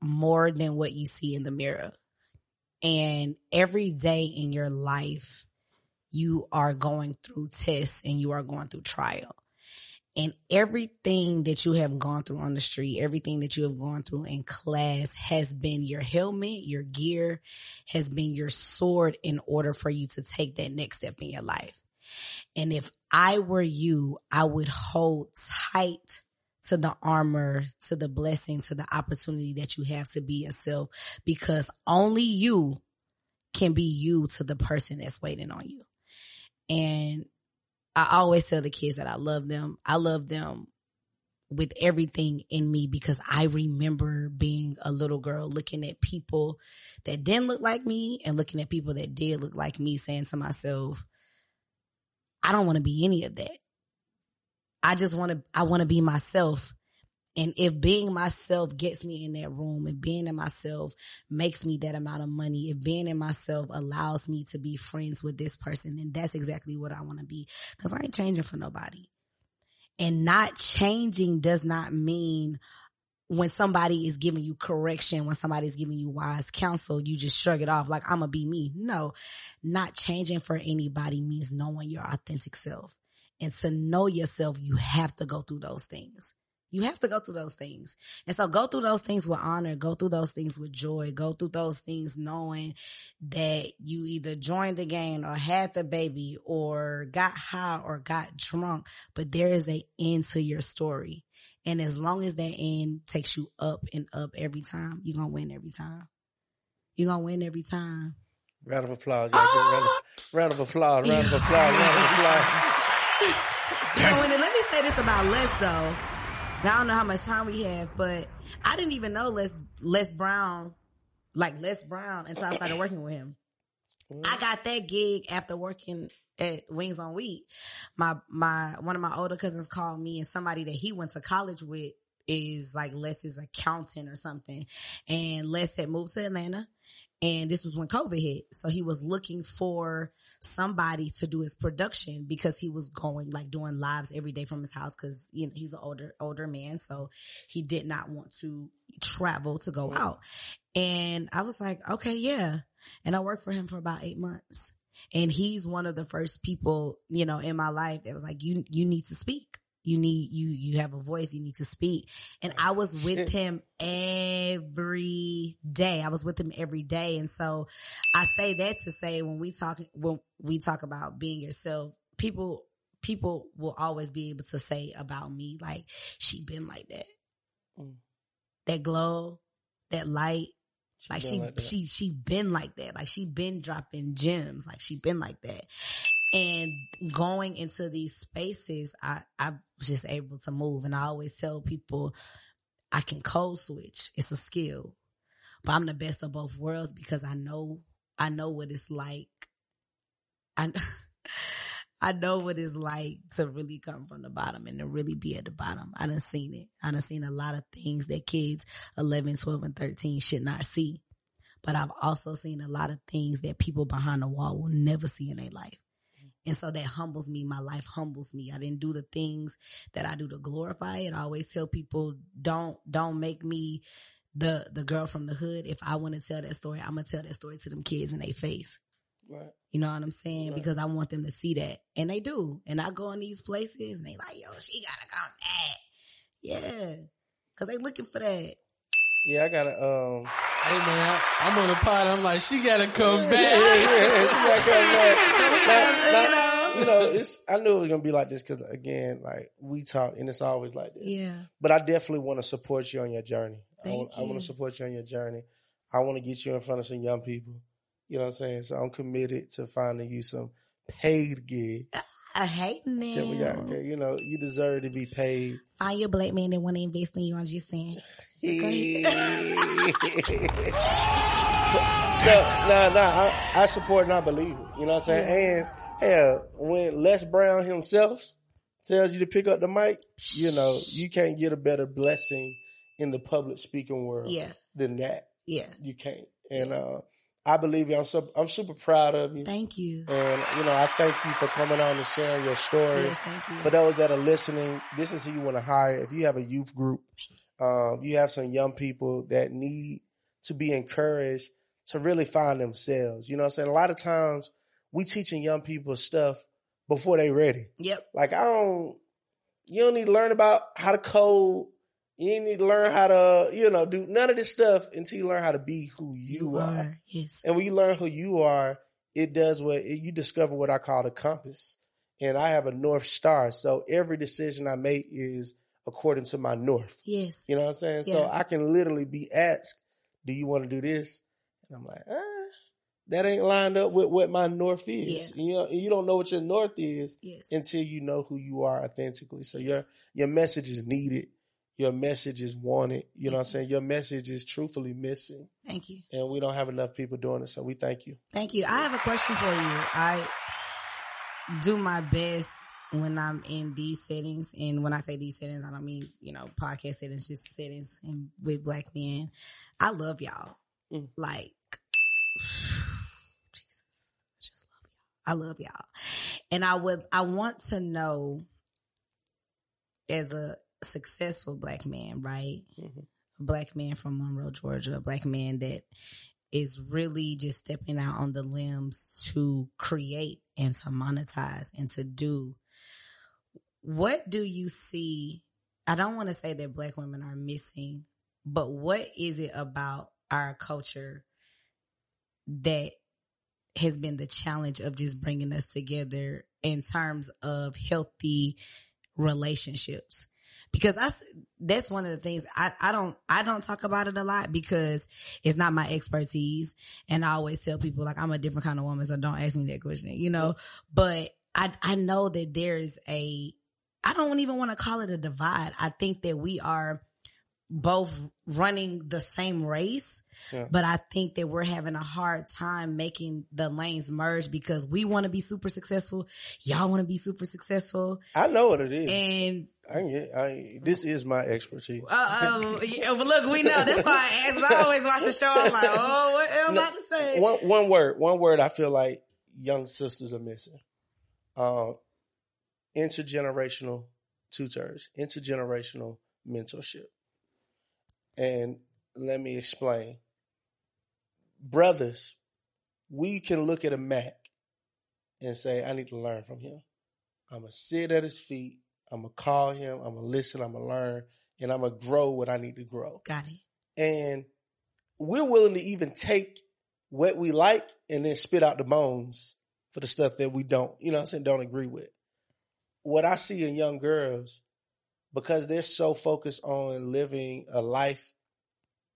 more than what you see in the mirror. And every day in your life, you are going through tests and you are going through trial. And everything that you have gone through on the street, everything that you have gone through in class has been your helmet, your gear, has been your sword in order for you to take that next step in your life. And if I were you, I would hold tight to the armor, to the blessing, to the opportunity that you have to be yourself because only you can be you to the person that's waiting on you. And I always tell the kids that I love them. I love them with everything in me because I remember being a little girl looking at people that didn't look like me and looking at people that did look like me saying to myself, I don't want to be any of that. I just want to, I want to be myself. And if being myself gets me in that room and being in myself makes me that amount of money, if being in myself allows me to be friends with this person, then that's exactly what I want to be. Cause I ain't changing for nobody. And not changing does not mean when somebody is giving you correction, when somebody's giving you wise counsel, you just shrug it off like I'm gonna be me. No, not changing for anybody means knowing your authentic self. And to know yourself, you have to go through those things. You have to go through those things. And so go through those things with honor, go through those things with joy, go through those things knowing that you either joined the game or had the baby or got high or got drunk, but there is a end to your story. And as long as that end takes you up and up every time, you're going to win every time. You're going to win every time. Round of applause. a Round, of, ah! round of applause. Round of applause. Round of applause. And let me say this about Les though. Now I don't know how much time we have, but I didn't even know Les Les Brown, like Les Brown, until I started working with him. Mm-hmm. I got that gig after working at Wings on Wheat. My my one of my older cousins called me, and somebody that he went to college with is like Les's accountant or something, and Les had moved to Atlanta. And this was when COVID hit. So he was looking for somebody to do his production because he was going like doing lives every day from his house because you know he's an older older man. So he did not want to travel to go out. And I was like, okay, yeah. And I worked for him for about eight months. And he's one of the first people, you know, in my life that was like, you, you need to speak. You need, you, you have a voice. You need to speak. And I was with Shit. him every day. I was with him every day. And so I say that to say when we talk, when we talk about being yourself, people, people will always be able to say about me, like, she been like that. Mm. That glow, that light, like she like that. she she been like that. Like she been dropping gems. Like she been like that. And going into these spaces, I I was just able to move. And I always tell people I can code switch. It's a skill. But I'm the best of both worlds because I know I know what it's like. I I know what it's like to really come from the bottom and to really be at the bottom. I done seen it. I done seen a lot of things that kids 11, 12, and 13 should not see. But I've also seen a lot of things that people behind the wall will never see in their life. And so that humbles me. My life humbles me. I didn't do the things that I do to glorify it. I always tell people, don't, don't make me the, the girl from the hood. If I want to tell that story, I'm going to tell that story to them kids in their face. Right. You know what I'm saying? Right. Because I want them to see that. And they do. And I go in these places and they like, yo, she gotta come back. Yeah. Cause they looking for that. Yeah, I gotta um Hey man, I'm on the pod. I'm like, she gotta come back. yeah, yeah, she gotta come back. Now- now, You know? you know, it's I knew it was gonna be like this because again, like we talk and it's always like this. Yeah. But I definitely want to support you on your journey. I Thank want, I want to support you on your journey. I want to get you in front of some young people. You know what I'm saying? So I'm committed to finding you some paid gig. I hate that we got. Okay, you know, you deserve to be paid. Find your black man that want to invest in you. I'm just saying. so, no, no, I, I support and I believe it. You know what I'm saying? And hell, when Les Brown himself tells you to pick up the mic, you know, you can't get a better blessing in the public speaking world Yeah. than that. Yeah. You can't. And Yes. uh, I believe you. I'm so I'm super proud of you. Thank you. And you know, I thank you for coming on and sharing your story. Yes, thank you. For those that are listening, this is who you want to hire. If you have a youth group, um, you have some young people that need to be encouraged to really find themselves. You know what I'm saying? A lot of times we teaching young people stuff before they ready. Yep. Like I don't you don't need to learn about how to code. You ain't need to learn how to, you know, do none of this stuff until you learn how to be who you, are. Yes. And when you learn who you are, it does what it, you discover what I call the compass. And I have a north star. So every decision I make is according to my north. Yes. You know what I'm saying? So I can literally be asked, do you want to do this? And I'm like, ah, that ain't lined up with what my north is. Yeah. You know, you don't know what your north is Yes. until you know who you are authentically. So your Yes. your message is needed. Your message is wanted. You know what I'm saying? Your message is truthfully missing. Thank you. And we don't have enough people doing it. So we thank you. Thank you. I have a question for you. I do my best when I'm in these settings, and when I say these settings, I don't mean you know podcast settings, just settings and with black men. I love y'all. Mm. Like Jesus, I just love y'all. I love y'all, and I would I want to know as a successful black man, right? Mhm. A black man from Monroe, Georgia, a black man that is really just stepping out on the limbs to create and to monetize and to do. What do you see? I don't want to say that black women are missing, but what is it about our culture that has been the challenge of just bringing us together in terms of healthy relationships? because I that's one of the things I, I don't I don't talk about it a lot because it's not my expertise and I always tell people like I'm a different kind of woman so don't ask me that question you know but I I know that there's a I don't even want to call it a divide I think that we are both running the same race Yeah. but I think that we're having a hard time making the lanes merge because we want to be super successful y'all want to be super successful I know what it is. and I get, I, this is my expertise. uh, um, yeah, but look, we know. That's why I asked. I always watch the show. I'm like, oh, what am I No, about to say? one one word, one word. I feel like young sisters are missing. Um, intergenerational tutors, intergenerational mentorship, and let me explain. Brothers, we can look at a Mac and say, "I need to learn from him." I'm gonna sit at his feet. I'm gonna call him. I'm gonna listen. I'm gonna learn, and I'm gonna grow what I need to grow Got it. and we're willing to even take what we like and then spit out the bones for the stuff that we don't, you know what I'm saying, don't agree with. What I see in young girls, because they're so focused on living a life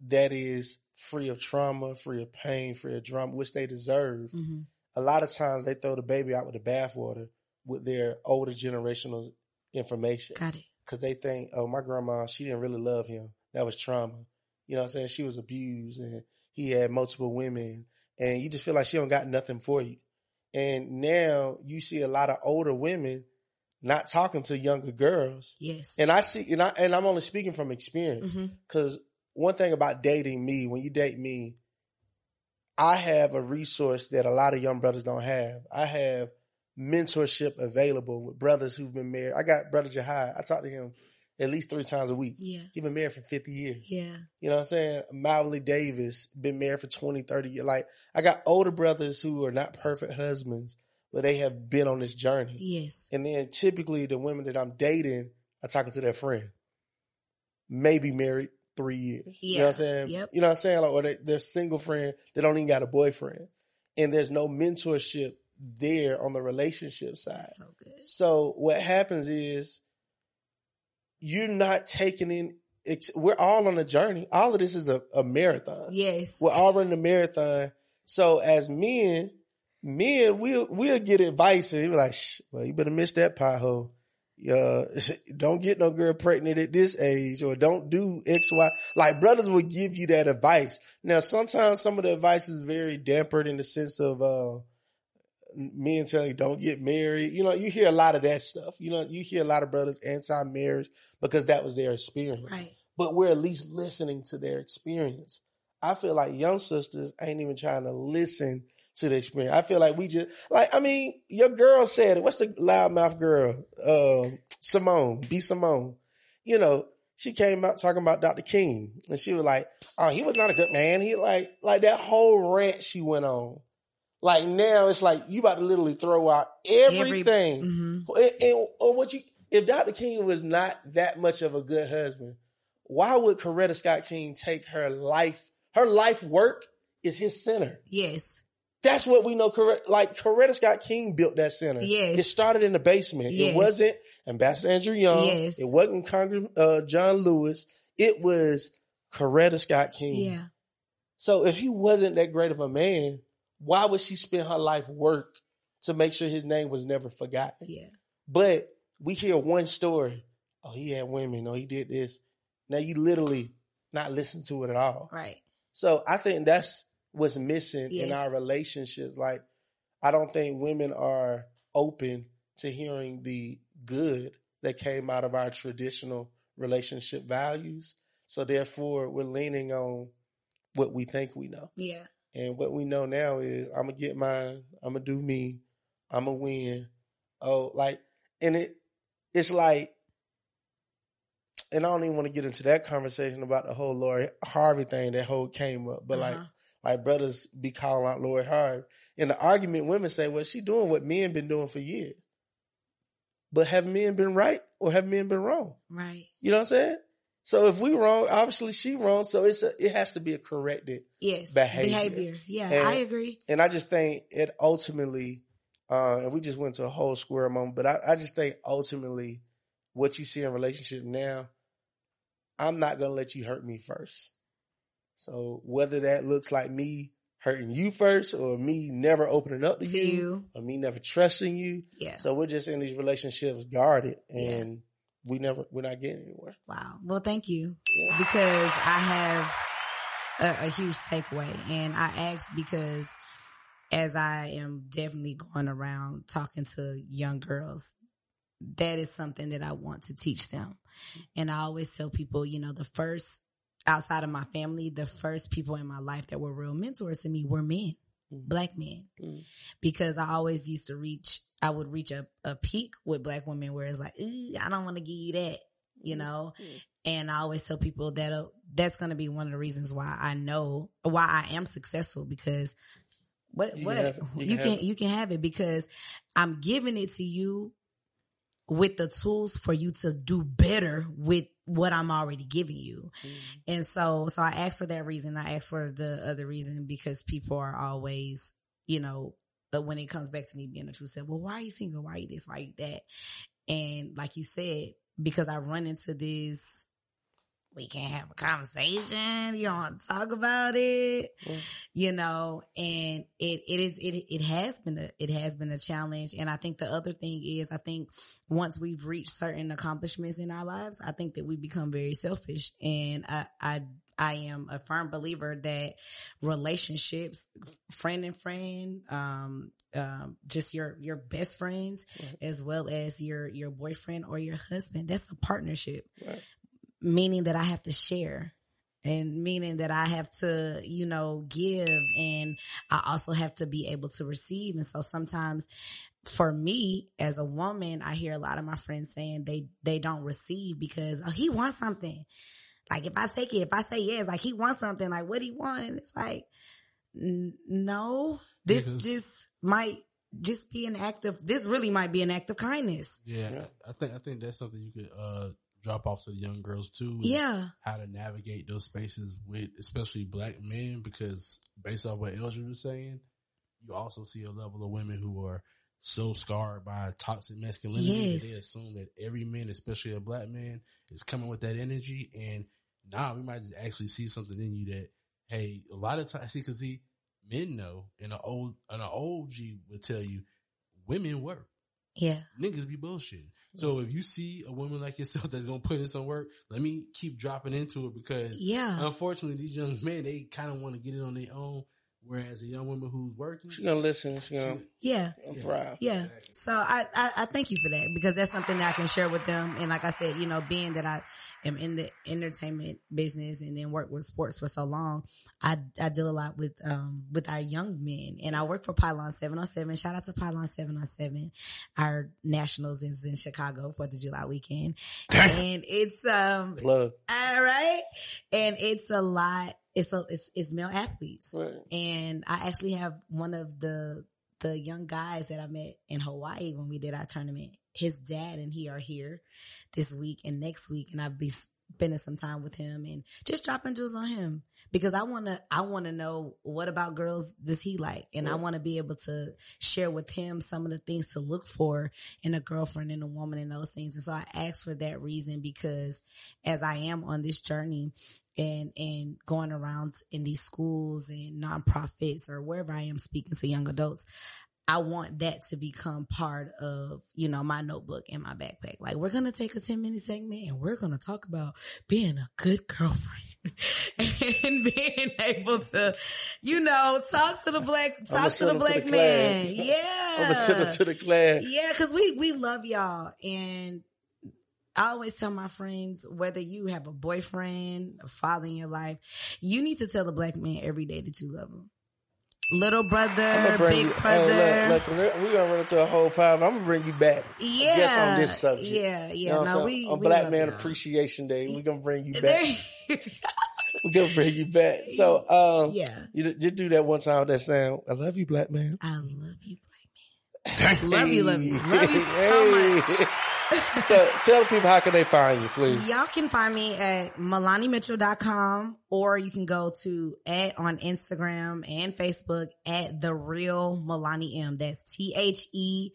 that is free of trauma, free of pain, free of drama, which they deserve, hmm a lot of times they throw the baby out with the bathwater with their older generational information Got it. because they think, oh, my grandma, she didn't really love him. That was trauma. You know what I'm saying? She was abused and he had multiple women and you just feel like she don't got nothing for you. And now you see a lot of older women not talking to younger girls. Yes. And I see, and I and I'm only speaking from experience mm-hmm. because one thing about dating me, when you date me, I have a resource that a lot of young brothers don't have. I have mentorship available with brothers who've been married. I got brother Jahai. I talk to him at least three times a week. Yeah. He's been married for 50 years. Yeah. You know what I'm saying? Mowley Davis been married for 20, 30 years. Like I got older brothers who are not perfect husbands, but they have been on this journey. Yes. And then typically the women that I'm dating are talking to their friend. Maybe married three years. You know what I'm saying? Yep. You know what I'm saying? Like, or they, they're single friend. They don't even got a boyfriend. And there's no mentorship there on the relationship side. So good. So what happens is you're not taking in, it's, we're all on a journey. All of this is a, a marathon. Yes. We're all running a marathon. So as men, men, we'll, we'll get advice and be like, Shh, well, you better miss that pothole. Uh, don't get no girl pregnant at this age or don't do X, Y. Like brothers will give you that advice. Now, sometimes some of the advice is very dampered in the sense of, uh, men telling you don't get married. You know, you hear a lot of that stuff. You know, you hear a lot of brothers anti-marriage because that was their experience Right. but we're at least listening to their experience. I feel like young sisters ain't even trying to listen to the experience. I feel like we just like I mean, your girl said it. What's the loudmouth girl? Uh, Simone, B Simone. You know, she came out talking about Dr. King, and she was like, "Oh, he was not a good man." He like like that whole rant she went on. Like now, it's like you about to literally throw out everything. hmm And, and- or what you if Dr. King was not that much of a good husband, why would Coretta Scott King take her life? Her life work is his center. Yes. That's what we know. Like Coretta Scott King built that center. Yes. it started in the basement. Yes. It wasn't Ambassador Andrew Young. Yes. It wasn't Congress uh, John Lewis. It was Coretta Scott King. Yeah. So if he wasn't that great of a man, why would she spend her life work to make sure his name was never forgotten? Yeah. But we hear one story. Oh, he had women. Oh, he did this. Now you literally not listen to it at all. Right. So I think that's what's missing in our relationships. Like, I don't think women are open to hearing the good that came out of our traditional relationship values. So therefore, we're leaning on what we think we know. Yeah. And what we know now is I'm gonna get mine. I'm gonna do me. I'm gonna win. Oh, like, and it, it's like, and I don't even want to get into that conversation about the whole Lori Harvey thing that whole came up. But Uh-huh. like brothers be calling out Lori Harvey. In the argument, women say, "Well, she doing what men been doing for years." But have men been right or have men been wrong? Right. You know what I'm saying? So if we wrong, obviously she wrong. So it's a, it has to be a corrected Yes. Behavior. Yeah. And- I agree. and I just think it ultimately, uh, and we just went to a whole square moment, but I, I just think ultimately what you see in relationship now, I'm not going to let you hurt me first. So whether that looks like me hurting you first or me never opening up to, To you, you. or me never trusting you. Yeah. So we're just in these relationships guarded Yeah. and we never, we're not getting anywhere. Wow. Well, thank you. Yeah. Because I have a, a huge takeaway. And I ask because as I am definitely going around talking to young girls, that is something that I want to teach them. And I always tell people, you know, the first outside of my family, the first people in my life that were real mentors to me were men, Mhm. black men. Mhm. Because I always used to reach, I would reach a, a peak with black women where it's like, I don't want to give you that, you Mhm. know? Mhm. And I always tell people that uh, that's going to be one of the reasons why I know why I am successful because what You what it. You you can can you can have it because I'm giving it to you with the tools for you to do better with what I'm already giving you. Mm-hmm. And so so I asked for that reason. I asked for the other reason because people are always, you know, but when it comes back to me being a true self, well, why are you single? Why are you this? Why are you that? And like you said, because I run into this, we can't have a conversation. You don't want to talk about it, Mm. you know, and it, it is, it, it has been a, it has been a challenge. And I think the other thing is, I think once we've reached certain accomplishments in our lives, I think that we become very selfish and I, I, I am a firm believer that relationships, friend and friend, um, um, just your your best friends, as well as your your boyfriend or your husband, that's a partnership. Right. Meaning that I have to share. And meaning that I have to, you know, give and I also have to be able to receive. And so sometimes for me as a woman, I hear a lot of my friends saying they, they don't receive because oh, he wants something. Like if I take it, if I say yes, like he wants something, like what he want, and it's like, n- no, this Because- just might just be an act of, this really might be an act of kindness. Yeah, Yeah. I think I think that's something you could uh drop off to the young girls too. Yeah. how to navigate those spaces with especially black men because based off what Eldridge was saying, you also see a level of women who are so scarred by toxic masculinity Yes. that they assume that every man, especially a black man, is coming with that energy. And now we might just actually see something in you that, hey, a lot of times, see, cause see, men know, and an old, and an old G would tell you, women work Yeah. niggas be bullshitting. So if you see a woman like yourself that's gonna put in some work, let me keep dropping into it because Yeah. unfortunately these young men they kind of want to get it on their own. Whereas a young woman who's working, She gonna listen. She gonna Yeah. Yeah. thrive. Yeah. So I, I, I thank you for that because that's something that I can share with them. And like I said, you know, being that I am in the entertainment business and then work with sports for so long, I, I deal a lot with, um, with our young men and I work for Pylon 7on7. Shout out to Pylon 7on7. Our nationals is in Chicago, 4th of July weekend. and it's, um, Plug. all right. And it's a lot. It's a, it's, it's male athletes Right. and I actually have one of the the young guys that I met in Hawaii when we did our tournament. His dad and he are here this week and next week, and I'll be spending some time with him and just dropping jewels on him because I want to I want to know what about girls does he like, and I want to be able to share with him some of the things to look for in a girlfriend and a woman and those things. And so I asked for that reason because as I am on this journey and and going around in these schools and nonprofits or wherever I am speaking to young adults, I want that to become part of, you know, my notebook and my backpack. Like we're going to take a 10 minute segment and we're going to talk about being a good girlfriend and being able to, you know, talk to the black, talk to the them to black the man. class. Yeah. I'm send her to the class. Yeah, because we we love y'all, and I always tell my friends whether you have a boyfriend, a father in your life, you need to tell the black man every day that you love him. Little I'm brother, gonna bring big you. brother. Hey, look, look, we're gonna run into a whole five. I'm gonna bring you back. yeah, Just on this subject. Yeah, yeah. You know no, we on we Black Man y'all. Appreciation Day, we're gonna bring you back. We're gonna bring you back. So, um, yeah, you d- just do that one time that sound. I love you, black man. I love you, black man. love you, love you, love you so much. So, tell people how can they find you, please. Y'all can find me at MilaniMitchell.com or you can go to at on Instagram and Facebook at the real Melanie M. That's T H E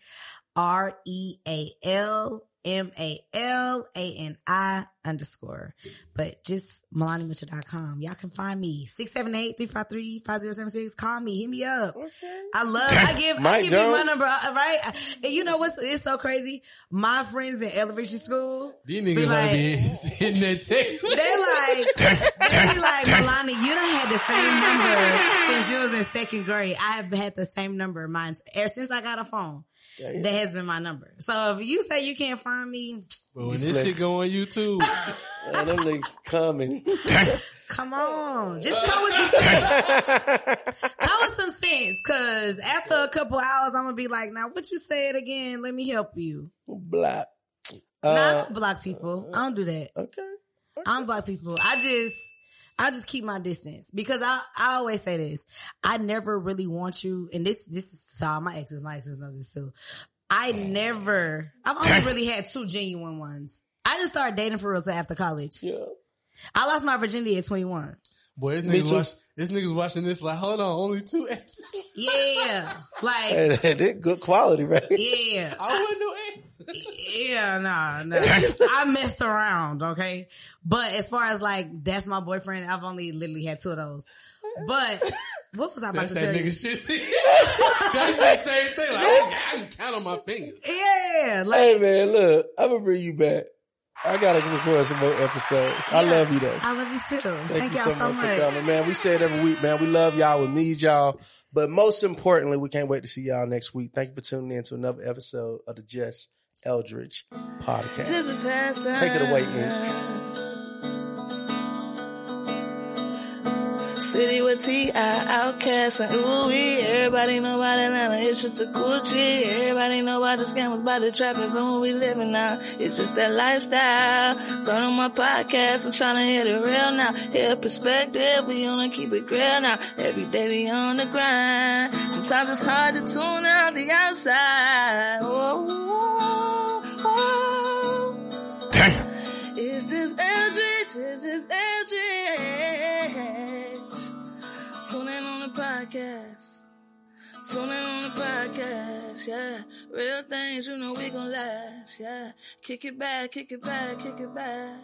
R E A L M A L A N I underscore. But just MilaniMitchell.com. Y'all can find me 678-353-5076. Call me, hit me up. Okay. I love, I give, I Mike give you my number, uh, right? And you know what's, it's so crazy. My friends in elementary school, These niggas like- like, be hitting that text. they like, they be like, Milani, you done had the same number since you was in second grade. I have had the same number mine ever since I got a phone. Damn. That has been my number. So if you say you can't find me, But when this shit go on YouTube, Man, them niggas coming. come on, just come with some, come with some sense. Cause after a couple hours, I'm gonna be like, now what you said again? Let me help you. Black. nah, I Uh, don't block people. I don't do that. okay. I don't block people. I just, I just keep my distance because I, I always say this. I never really want you, and this, this is all my exes, my exes know this too. I never, I've only really had two genuine ones. I didn't start dating for real till after college. Yeah. I lost my virginity at 21. Boy, this niggas watch, this niggas watching this like, hold on, only two exes. Yeah. Like, Hey, that, that good quality, right? yeah. I wasn't no ex. Yeah, nah, nah. I messed around, okay? But as far as like, that's my boyfriend, I've only literally had two of those. But, what was I about That's to that tell you? nigga shit. See? That's the same thing. Like, I can count on my fingers. Yeah, like, Hey man, look, I'm gonna bring you back. I gotta record some more episodes. I love you though. I love you too. Thank, Thank, you y'all so, so much, for coming, man. We say it every week, man. We love y'all. We need y'all. But most importantly, we can't wait to see y'all next week. Thank you for tuning in to another episode of the Jess Eldridge podcast. Just. Take it away, Ink. City with T.I. OutKast and ooh wee. Everybody know about Atlanta. It's just a cool G. Everybody know about the scammers, by the trappers, and what we living now. It's just that lifestyle. Turn on my podcast. I'm trying to hit it real now. Hear perspective. We wanna keep it real now. Every day we on the grind. Sometimes it's hard to tune out the outside. Oh, oh, oh. It's just Eldridge, it's just. Tune in on the podcast. Tune in on the podcast, yeah. Real things, you know we gon' last, yeah. Kick it back, kick it back, kick it back.